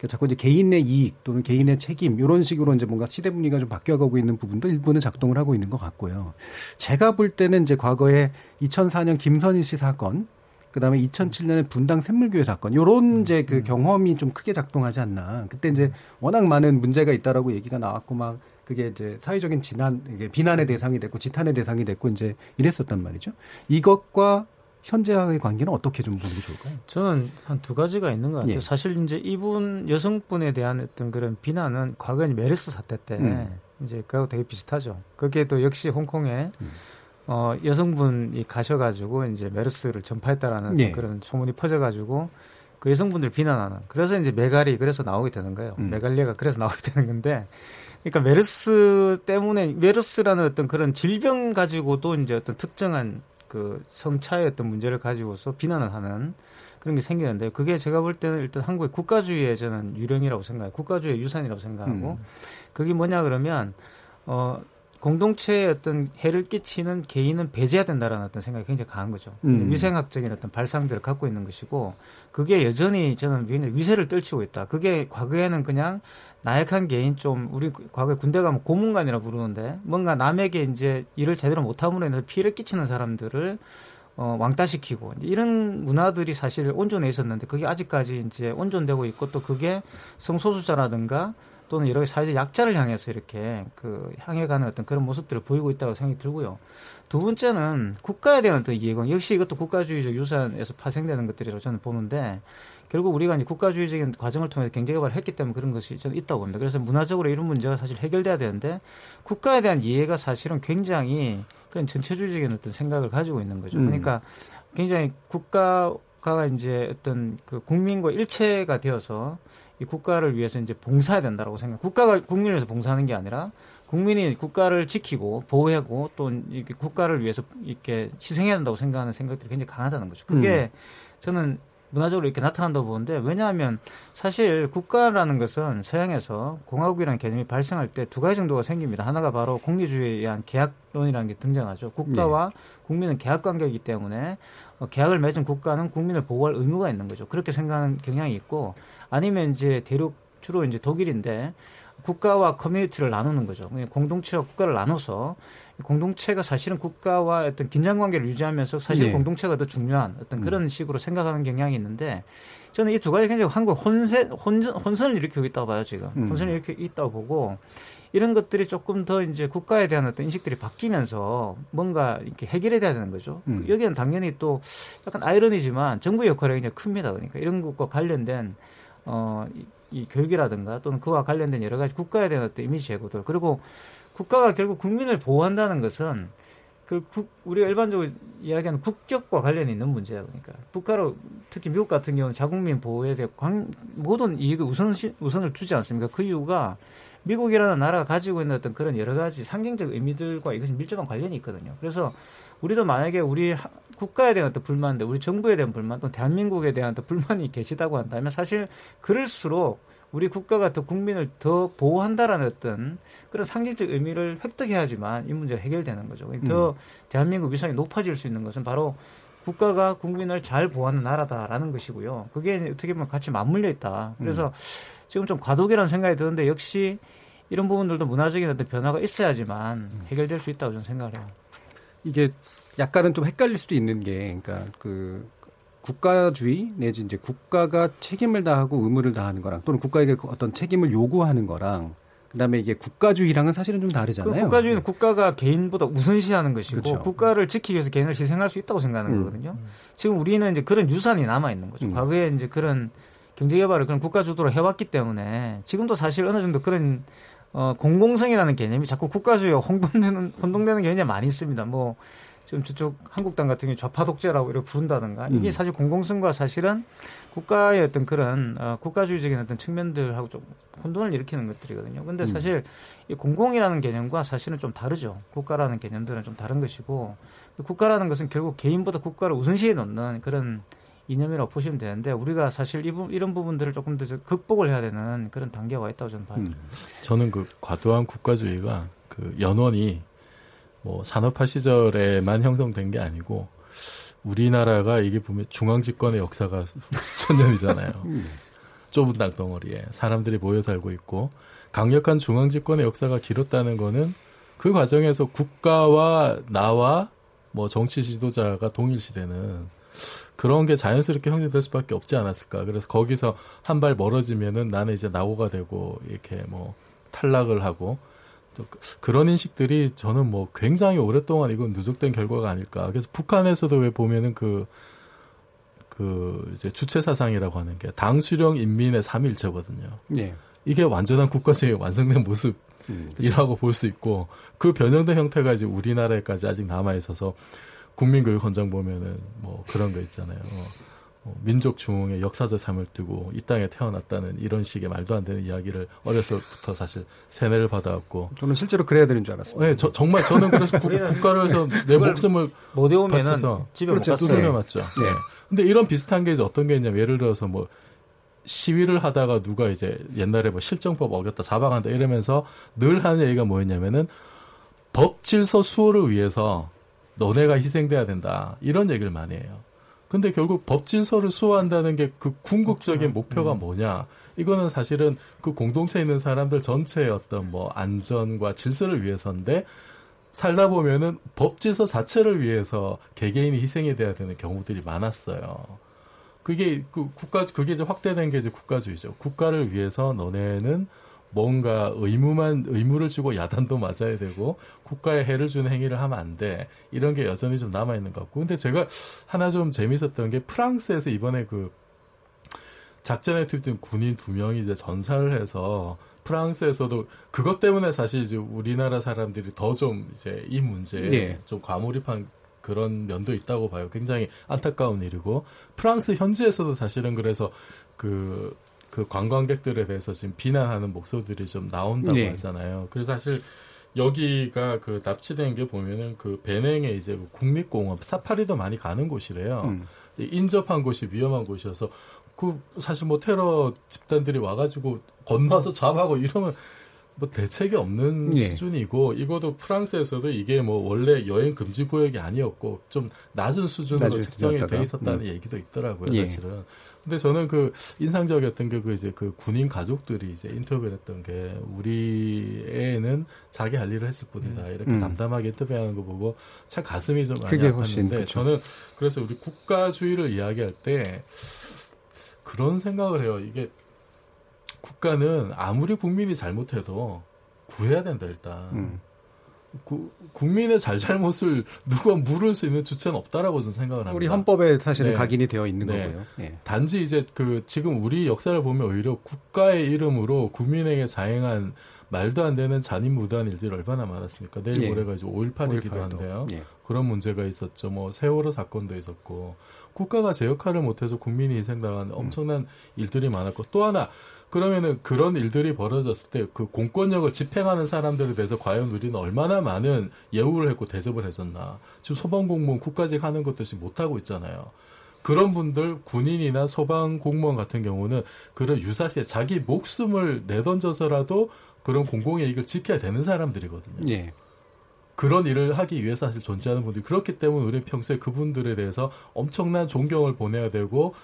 그러니까 자꾸 이제 개인의 이익 또는 개인의 책임 이런 식으로 이제 뭔가 시대 분위기가 좀 바뀌어가고 있는 부분도 일부는 작동을 하고 있는 것 같고요. 제가 볼 때는 이제 과거에 2004년 김선희 씨 사건 그다음에 2007년에 분당 샘물교회 사건 요런 음, 이제 그 음. 경험이 좀 크게 작동하지 않나. 그때 이제 워낙 많은 문제가 있다라고 얘기가 나왔고 막 그게 이제 사회적인 진한 이게 비난의 대상이 됐고 지탄의 대상이 됐고 이제 이랬었단 말이죠. 이것과 현재와의 관계는 어떻게 좀 보는 게 좋을까요? 저는 한 두 가지가 있는 것 같아요. 예. 사실 이제 이분 여성분에 대한 어떤 그런 비난은 과거에 메르스 사태 때 음. 이제 그하고 되게 비슷하죠. 그게 또 역시 홍콩에 음. 어, 여성분이 가셔가지고 이제 메르스를 전파했다라는 예. 그런 소문이 퍼져가지고 그 여성분들 비난하는 그래서 이제 메갈이 그래서 나오게 되는 거예요. 음. 메갈리아가 그래서 나오게 되는 건데 그러니까 메르스 때문에 메르스라는 어떤 그런 질병 가지고도 이제 어떤 특정한 그 성차의 어떤 문제를 가지고서 비난을 하는 그런 게 생기는데 그게 제가 볼 때는 일단 한국의 국가주의의 저는 유령이라고 생각해요. 국가주의 유산이라고 생각하고 음. 그게 뭐냐 그러면 어 공동체에 어떤 해를 끼치는 개인은 배제해야 된다라는 어떤 생각이 굉장히 강한 거죠. 음. 위생학적인 어떤 발상들을 갖고 있는 것이고 그게 여전히 저는 위세를 떨치고 있다. 그게 과거에는 그냥 나약한 개인 좀 우리 과거에 군대 가면 고문관이라 부르는데 뭔가 남에게 이제 일을 제대로 못함으로 인해서 피해를 끼치는 사람들을 어, 왕따시키고 이런 문화들이 사실 온전해 있었는데 그게 아직까지 이제 온전되고 있고 또 그게 성소수자라든가 또는 여러 사회적 약자를 향해서 이렇게 그 향해 가는 어떤 그런 모습들을 보이고 있다고 생각이 들고요. 두 번째는 국가에 대한 어떤 이해관 역시 이것도 국가주의적 유산에서 파생되는 것들이라고 저는 보는데 결국 우리가 이제 국가주의적인 과정을 통해서 경제 개발을 했기 때문에 그런 것이 저는 있다고 봅니다. 그래서 문화적으로 이런 문제가 사실 해결돼야 되는데 국가에 대한 이해가 사실은 굉장히 그런 전체주의적인 어떤 생각을 가지고 있는 거죠. 음. 그러니까 굉장히 국가가 이제 어떤 그 국민과 일체가 되어서 이 국가를 위해서 이제 봉사해야 된다라고 생각. 국가가 국민을 위해서 봉사하는 게 아니라 국민이 국가를 지키고 보호하고 또 국가를 위해서 이렇게 희생해야 된다고 생각하는 생각들이 굉장히 강하다는 거죠. 그게 음. 저는 문화적으로 이렇게 나타난다고 보는데 왜냐하면 사실 국가라는 것은 서양에서 공화국이라는 개념이 발생할 때 두 가지 정도가 생깁니다. 하나가 바로 공리주의에 의한 계약론이라는 게 등장하죠. 국가와 네. 국민은 계약 관계이기 때문에 어, 계약을 맺은 국가는 국민을 보호할 의무가 있는 거죠. 그렇게 생각하는 경향이 있고 아니면 이제 대륙 주로 이제 독일인데 국가와 커뮤니티를 나누는 거죠. 공동체와 국가를 나눠서 공동체가 사실은 국가와 어떤 긴장 관계를 유지하면서 사실 네. 공동체가 더 중요한 어떤 음. 그런 음. 식으로 생각하는 경향이 있는데 저는 이 두 가지 굉장히 한국 혼세, 혼전, 혼선을 일으키고 있다고 봐요, 지금. 음. 혼선을 일으키고 있다고 보고 이런 것들이 조금 더 이제 국가에 대한 어떤 인식들이 바뀌면서 뭔가 이렇게 해결이 돼야 되는 거죠. 음. 여기는 당연히 또 약간 아이러니지만 정부 역할이 굉장히 큽니다. 그러니까 이런 것과 관련된 어, 이, 이 교육이라든가 또는 그와 관련된 여러 가지 국가에 대한 어떤 이미지 제고들 그리고 국가가 결국 국민을 보호한다는 것은 그 국, 우리가 일반적으로 이야기하는 국격과 관련이 있는 문제야 그러니까 국가로 특히 미국 같은 경우는 자국민 보호에 대해 관, 모든 이익을 우선 우선을 두지 않습니까? 그 이유가 미국이라는 나라가 가지고 있는 어떤 그런 여러 가지 상징적 의미들과 이것이 밀접한 관련이 있거든요. 그래서 우리도 만약에 우리 국가에 대한 어떤 불만인데 우리 정부에 대한 불만 또 대한민국에 대한 어떤 불만이 계시다고 한다면 사실 그럴수록 우리 국가가 더 국민을 더 보호한다라는 어떤 그런 상징적 의미를 획득해야지만 이 문제가 해결되는 거죠. 더 음. 대한민국 위상이 높아질 수 있는 것은 바로 국가가 국민을 잘 보호하는 나라다라는 것이고요. 그게 어떻게 보면 같이 맞물려 있다. 그래서 음. 지금 좀 과도기라는 생각이 드는데 역시 이런 부분들도 문화적인 어떤 변화가 있어야지만 음. 해결될 수 있다고 저는 생각을 해요. 이게 약간은 좀 헷갈릴 수도 있는 게, 그러니까 그 국가주의 내지 이제 국가가 책임을 다하고 의무를 다하는 거랑 또는 국가에게 어떤 책임을 요구하는 거랑 그다음에 이게 국가주의랑은 사실은 좀 다르잖아요. 그 국가주의는 네. 국가가 개인보다 우선시하는 것이고 그렇죠. 국가를 지키기 위해서 개인을 희생할 수 있다고 생각하는 음. 거거든요. 지금 우리는 이제 그런 유산이 남아 있는 거죠. 음. 과거에 이제 그런 경제 개발을 그런 국가 주도로 해왔기 때문에 지금도 사실 어느 정도 그런 어, 공공성이라는 개념이 자꾸 국가주의와 혼동되는 혼동되는 개념이 많이 있습니다. 뭐 지금 저쪽 한국당 같은 경우 좌파 독재라고 이렇게 부른다든가 이게 음. 사실 공공성과 사실은 국가의 어떤 그런 어, 국가주의적인 어떤 측면들하고 좀 혼돈을 일으키는 것들이거든요. 근데 음. 사실 이 공공이라는 개념과 사실은 좀 다르죠. 국가라는 개념들은 좀 다른 것이고 국가라는 것은 결국 개인보다 국가를 우선시해 놓는 그런 이념이라고 보시면 되는데 우리가 사실 이 부, 이런 부분들을 조금 더 극복을 해야 되는 그런 단계가 있다고 저는 봐요. 음. 저는 그 과도한 국가주의가 그 연원이 뭐 산업화 시절에만 형성된 게 아니고 우리나라가 이게 보면 중앙 집권의 역사가 수천 년이잖아요. 음. 좁은 땅덩어리에 사람들이 모여 살고 있고 강력한 중앙 집권의 역사가 길었다는 거는 그 과정에서 국가와 나와 뭐 정치 지도자가 동일시되는 그런 게 자연스럽게 형성될 수밖에 없지 않았을까. 그래서 거기서 한 발 멀어지면은 나는 이제 낙오가 되고 이렇게 뭐 탈락을 하고 또 그, 그런 인식들이 저는 뭐 굉장히 오랫동안 이건 누적된 결과가 아닐까. 그래서 북한에서도 왜 보면은 그, 그 이제 주체 사상이라고 하는 게 당 수령 인민의 삼일체거든요. 네. 이게 완전한 국가주의 완성된 모습 이라고 음, 볼수 있고 그 변형된 형태가 이제 우리나라에까지 아직 남아 있어서 국민교육 헌장 보면은 뭐 그런 거 있잖아요. 어, 민족 중흥의 역사적 삶을 두고 이 땅에 태어났다는 이런 식의 말도 안 되는 이야기를 어려서부터 사실 세뇌를 받아왔고 저는 실제로 그래야 되는 줄 알았어요. 네, 저, 정말 저는 그래서 국, 가를 위해서 내 목숨을 못 외우면은 집에 그렇죠, 두들겨 맞죠. 네. 네. 근데 이런 비슷한 게 이제 어떤 게 있냐면 예를 들어서 뭐 시위를 하다가 누가 이제 옛날에 뭐 실정법 어겼다 사방한다 이러면서 늘 하는 얘기가 뭐였냐면은 법 질서 수호를 위해서 너네가 희생돼야 된다 이런 얘기를 많이 해요. 근데 결국 법 질서를 수호한다는 게 그 궁극적인 그렇죠. 목표가 음. 뭐냐? 이거는 사실은 그 공동체에 있는 사람들 전체의 어떤 뭐 안전과 질서를 위해서인데 살다 보면은 법 질서 자체를 위해서 개개인이 희생이 돼야 되는 경우들이 많았어요. 그게 그 국가 그게 이제 확대된 게 이제 국가주의죠. 국가를 위해서 너네는 뭔가 의무만 의무를 주고 야단도 맞아야 되고 국가에 해를 주는 행위를 하면 안 돼. 이런 게 여전히 좀 남아 있는 것 같고. 근데 제가 하나 좀 재밌었던 게 프랑스에서 이번에 그 작전에 투입된 군인 두 명이 이제 전사를 해서 프랑스에서도 그것 때문에 사실 이제 우리나라 사람들이 더 좀 이제 이 문제에 네. 좀 과몰입한 그런 면도 있다고 봐요. 굉장히 안타까운 일이고 프랑스 현지에서도 사실은 그래서 그그 관광객들에 대해서 지금 비난하는 목소리들이 좀 나온다고 네. 하잖아요. 그래서 사실 여기가 그 납치된 게 보면은 그 베냉에 이제 그 국립공원 사파리도 많이 가는 곳이래요. 음. 인접한 곳이 위험한 곳이어서 그 사실 뭐 테러 집단들이 와가지고 건너서 잡아고 이러면 뭐 대책이 없는 네. 수준이고 이것도 프랑스에서도 이게 뭐 원래 여행 금지 구역이 아니었고 좀 낮은 수준으로 측정이 돼 있었다는 음. 얘기도 있더라고요, 예. 사실은. 근데 저는 그 인상적이었던 게 그 이제 그 군인 가족들이 이제 인터뷰를 했던 게 우리 애는 자기 할 일을 했을 뿐이다. 음. 이렇게 음. 담담하게 인터뷰하는 거 보고 참 가슴이 좀 많이 아팠는데 저는 그래서 우리 국가주의를 이야기할 때 그런 생각을 해요. 이게 국가는 아무리 국민이 잘못해도 구해야 된다 일단. 음. 구, 국민의 잘잘못을 누가 물을 수 있는 주체는 없다라고 저는 생각을 합니다. 우리 헌법에 사실은 네. 각인이 되어 있는 네. 거고요. 네. 단지 이제 그 지금 우리 역사를 보면 오히려 국가의 이름으로 국민에게 자행한 말도 안 되는 잔인 무도한 일들이 얼마나 많았습니까? 내일 예. 모레가 이제 5.18이기도 5.18도. 한데요. 예. 그런 문제가 있었죠. 뭐 세월호 사건도 있었고 국가가 제 역할을 못해서 국민이 희생당한 엄청난 음. 일들이 많았고 또 하나 그러면은 그런 일들이 벌어졌을 때 그 공권력을 집행하는 사람들에 대해서 과연 우리는 얼마나 많은 예우를 했고 대접을 해줬나. 지금 소방공무원 국가직 하는 것도 지금 못하고 있잖아요. 그런 분들 군인이나 소방 공무원 같은 경우는 그런 유사시에 자기 목숨을 내던져서라도 그런 공공의 이익을 지켜야 되는 사람들이거든요. 예. 그런 일을 하기 위해서 사실 존재하는 분들이 그렇기 때문에 우리 평소에 그분들에 대해서 엄청난 존경을 보내야 되고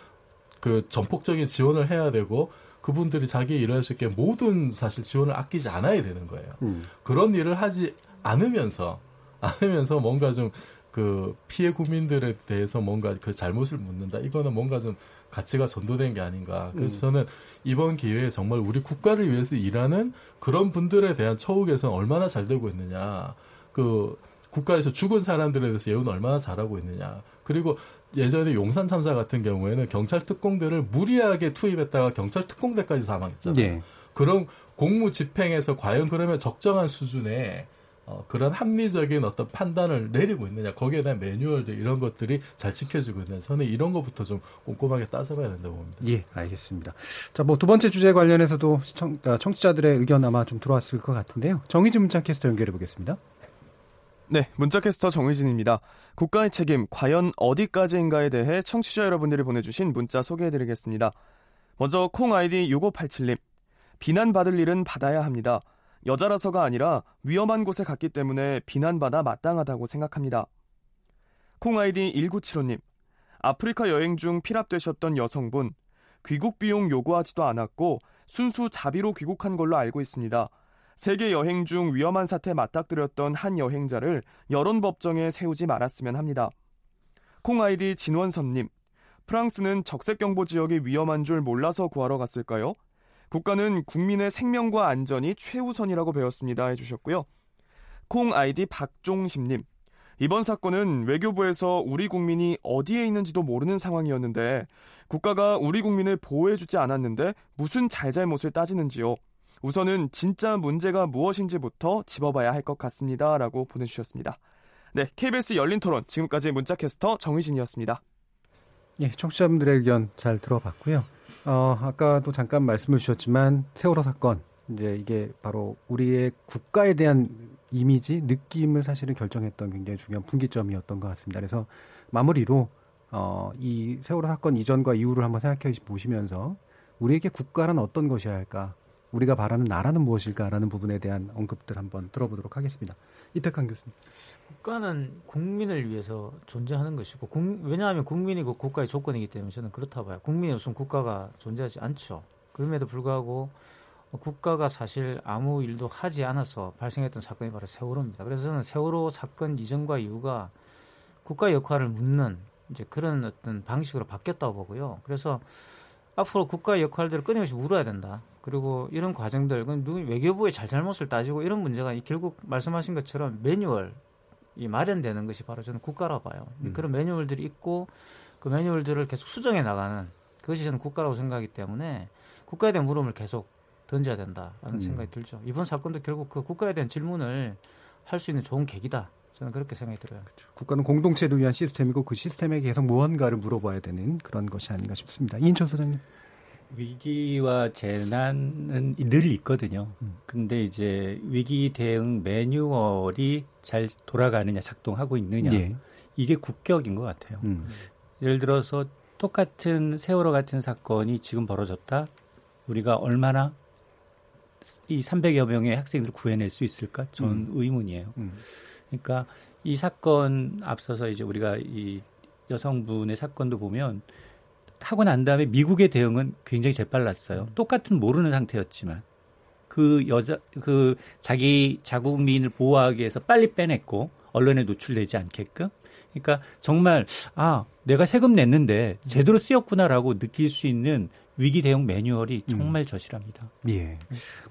그 전폭적인 지원을 해야 되고 그분들이 자기 일을 할수 있게 모든 사실 지원을 아끼지 않아야 되는 거예요. 음. 그런 일을 하지 않으면서 않으면서 뭔가 좀 그 피해 국민들에 대해서 뭔가 그 잘못을 묻는다. 이거는 뭔가 좀 가치가 전도된 게 아닌가. 그래서 음. 저는 이번 기회에 정말 우리 국가를 위해서 일하는 그런 분들에 대한 처우 개선 얼마나 잘 되고 있느냐. 그 국가에서 죽은 사람들에 대해서 예우는 얼마나 잘하고 있느냐. 그리고 예전에 용산 참사 같은 경우에는 경찰 특공대를 무리하게 투입했다가 경찰 특공대까지 사망했잖아요. 네. 그런 공무 집행에서 과연 그러면 적정한 수준의 어, 그런 합리적인 어떤 판단을 내리고 있느냐 거기에 대한 매뉴얼들 이런 것들이 잘 지켜지고 있느냐 저는 이런 것부터 좀 꼼꼼하게 따져봐야 된다고 봅니다. 예, 알겠습니다. 자, 뭐 두 번째 주제 관련해서도 시청, 아, 청취자들의 의견 아마 좀 들어왔을 것 같은데요. 정의진 문자 캐스터 연결해 보겠습니다. 네, 문자캐스터 정의진입니다. 국가의 책임 과연 어디까지인가에 대해 청취자 여러분들이 보내주신 문자 소개해드리겠습니다. 먼저 콩 아이디 6587님. 비난받을 일은 받아야 합니다. 여자라서가 아니라 위험한 곳에 갔기 때문에 비난받아 마땅하다고 생각합니다. 콩 아이디 1975님. 아프리카 여행 중 피랍되셨던 여성분. 귀국 비용 요구하지도 않았고 순수 자비로 귀국한 걸로 알고 있습니다. 세계 여행 중 위험한 사태 맞닥뜨렸던 한 여행자를 여론 법정에 세우지 말았으면 합니다. 콩 아이디 진원섭님, 프랑스는 적색 경보 지역이 위험한 줄 몰라서 구하러 갔을까요? 국가는 국민의 생명과 안전이 최우선이라고 배웠습니다. 해주셨고요. 콩 아이디 박종심님, 이번 사건은 외교부에서 우리 국민이 어디에 있는지도 모르는 상황이었는데 국가가 우리 국민을 보호해주지 않았는데 무슨 잘잘못을 따지는지요. 우선은 진짜 문제가 무엇인지부터 짚어봐야 할 것 같습니다. 라고 보내주셨습니다. 네, KBS 열린 토론, 지금까지 문자캐스터 정희진이었습니다. 예, 청취자분들의 의견 잘 들어봤고요. 어, 아까도 잠깐 말씀을 주셨지만, 세월호 사건, 이제 이게 바로 우리의 국가에 대한 이미지, 느낌을 사실은 결정했던 굉장히 중요한 분기점이었던 것 같습니다. 그래서 마무리로, 어, 이 세월호 사건 이전과 이후를 한번 생각해 보시면서, 우리에게 국가란 어떤 것이어야 할까? 우리가 바라는 나라는 무엇일까라는 부분에 대한 언급들 한번 들어보도록 하겠습니다. 이태강 교수님. 국가는 국민을 위해서 존재하는 것이고 국, 왜냐하면 국민이 그 국가의 조건이기 때문에 저는 그렇다 봐요. 국민이 없으면 국가가 존재하지 않죠. 그럼에도 불구하고 국가가 사실 아무 일도 하지 않아서 발생했던 사건이 바로 세월호입니다. 그래서 저는 세월호 사건 이전과 이후가 국가 역할을 묻는 이제 그런 어떤 방식으로 바뀌었다고 보고요. 그래서 앞으로 국가의 역할들을 끊임없이 물어야 된다. 그리고 이런 과정들, 외교부의 잘잘못을 따지고 이런 문제가 결국 말씀하신 것처럼 매뉴얼 이 마련되는 것이 바로 저는 국가라고 봐요. 음. 그런 매뉴얼들이 있고 그 매뉴얼들을 계속 수정해 나가는 그것이 저는 국가라고 생각하기 때문에 국가에 대한 물음을 계속 던져야 된다라는 음. 생각이 들죠. 이번 사건도 결국 그 국가에 대한 질문을 할 수 있는 좋은 계기다. 저는 그렇게 생각이 들어요. 그렇죠. 국가는 공동체를 위한 시스템이고 그 시스템에 계속 무언가를 물어봐야 되는 그런 것이 아닌가 싶습니다. 이인철 소장님. 위기와 재난은 늘 있거든요. 음. 근데 이제 위기 대응 매뉴얼이 잘 돌아가느냐, 작동하고 있느냐. 예. 이게 국격인 것 같아요. 음. 예를 들어서 똑같은 세월호 같은 사건이 지금 벌어졌다. 우리가 얼마나 이 300여 명의 학생들을 구해낼 수 있을까? 전 음. 의문이에요. 음. 그러니까 이 사건 앞서서 이제 우리가 이 여성분의 사건도 보면 하고 난 다음에 미국의 대응은 굉장히 재빨랐어요. 음. 똑같은 모르는 상태였지만 그 여자 그 자기 자국 민을 보호하기 위해서 빨리 빼냈고 언론에 노출되지 않게끔 그러니까 정말 아 내가 세금 냈는데 제대로 쓰였구나라고 느낄 수 있는 위기 대응 매뉴얼이 음. 정말 음. 절실합니다. 예.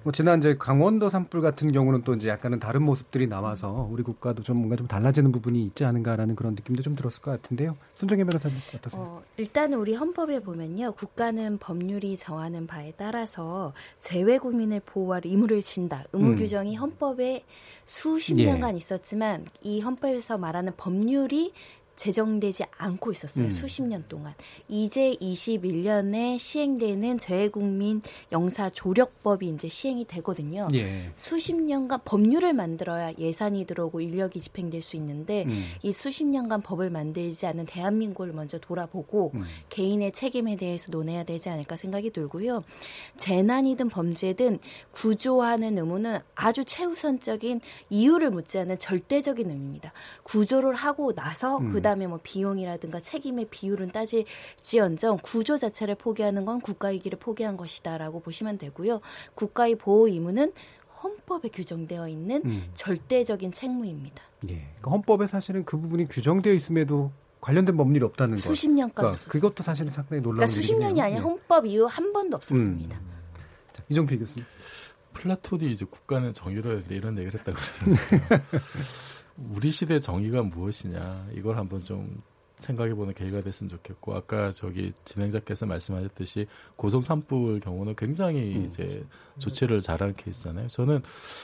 뭐 지난 이제 강원도 산불 같은 경우는 또 이제 약간은 다른 모습들이 나와서 우리 국가도 좀 뭔가 좀 달라지는 부분이 있지 않은가라는 그런 느낌도 좀 들었을 것 같은데요. 손정혜 변호사님 어떠세요? 어, 일단은 우리 헌법에 보면요. 국가는 법률이 정하는 바에 따라서 재외 국민을 보호할 의무를 진다. 의무 음. 규정이 헌법에 수십 년간 예. 있었지만 이 헌법에서 말하는 법률이 제정되지 않고 있었어요. 음. 수십 년 동안. 이제 21년에 시행되는 재외국민 영사 조력법이 이제 시행이 되거든요. 예. 수십 년간 법률을 만들어야 예산이 들어오고 인력이 집행될 수 있는데 음. 이 수십 년간 법을 만들지 않은 대한민국을 먼저 돌아보고 음. 개인의 책임에 대해서 논해야 되지 않을까 생각이 들고요. 재난이든 범죄든 구조하는 의무는 아주 최우선적인 이유를 묻지 않은 절대적인 의미입니다. 구조를 하고 나서 그 그다음에 뭐 비용이라든가 책임의 비율은 따질지언정 구조 자체를 포기하는 건 국가 이기를 포기한 것이다라고 보시면 되고요. 국가의 보호 의무는 헌법에 규정되어 있는 음. 절대적인 책무입니다. 예. 그러니까 헌법에 사실은 그 부분이 규정되어 있음에도 관련된 법률이 없다는 거. 수십 년간. 그러니까 그것도 사실은 상당히 놀라운 그러니까 수십 년이 아니라 예. 헌법 이후 한 번도 없었습니다. 음. 이정필 교수님. 플라톤이 이제 국가는 정의로 해야 돼 이런 얘기를 했다고 그러는데 우리 시대 정의가 무엇이냐 이걸 한번 좀 생각해보는 계기가 됐으면 좋겠고 아까 저기 진행자께서 말씀하셨듯이 고성 산불 경우는 굉장히 음. 이제 조치를 잘한 케이스잖아요. 저는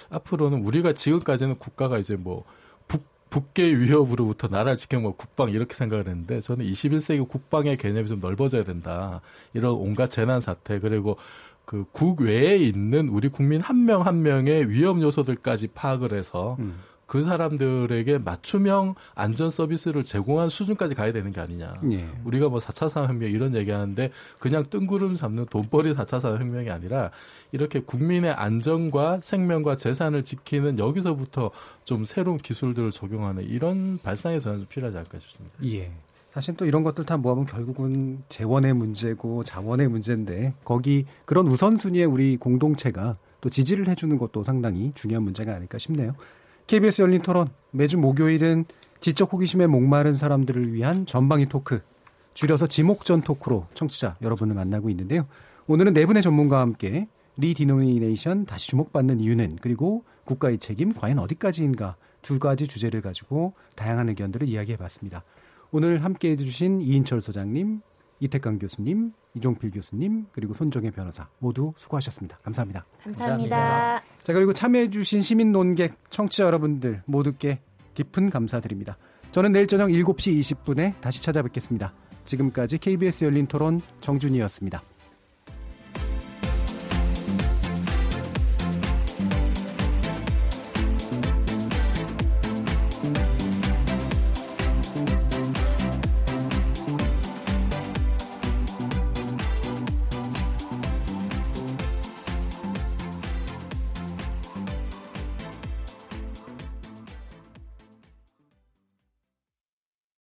앞으로는 우리가 지금까지는 국가가 이제 뭐 북, 북계 위협으로부터 나라를 지키는 뭐 국방 이렇게 생각을 했는데 저는 21세기 국방의 개념이 좀 넓어져야 된다. 이런 온갖 재난 사태 그리고 그 국외에 있는 우리 국민 한 명한 한 명의 위험 요소들까지 파악을 해서 음. 그 사람들에게 맞춤형 안전 서비스를 제공한 수준까지 가야 되는 게 아니냐. 예. 우리가 뭐 4차 산업혁명 이런 얘기하는데 그냥 뜬구름 잡는 돈벌이 4차 산업혁명이 아니라 이렇게 국민의 안전과 생명과 재산을 지키는 여기서부터 좀 새로운 기술들을 적용하는 이런 발상이 저는 좀 필요하지 않을까 싶습니다. 예. 사실 또 이런 것들 다 모아보면 결국은 재원의 문제고 자원의 문제인데 거기 그런 우선순위에 우리 공동체가 또 지지를 해주는 것도 상당히 중요한 문제가 아닐까 싶네요. KBS 열린 토론 매주 목요일은 지적 호기심에 목마른 사람들을 위한 전방위 토크 줄여서 지목전 토크로 청취자 여러분을 만나고 있는데요. 오늘은 네 분의 전문가와 함께 리디노미네이션 다시 주목받는 이유는 그리고 국가의 책임 과연 어디까지인가 두 가지 주제를 가지고 다양한 의견들을 이야기해 봤습니다. 오늘 함께 해주신 이인철 소장님, 이태강 교수님, 이종필 교수님, 그리고 손정혜 변호사 모두 수고하셨습니다. 감사합니다. 감사합니다. 감사합니다. 자, 그리고 참여해주신 시민 논객, 청취자 여러분들 모두께 깊은 감사드립니다. 저는 내일 저녁 7시 20분에 다시 찾아뵙겠습니다. 지금까지 KBS 열린 토론 정준이었습니다.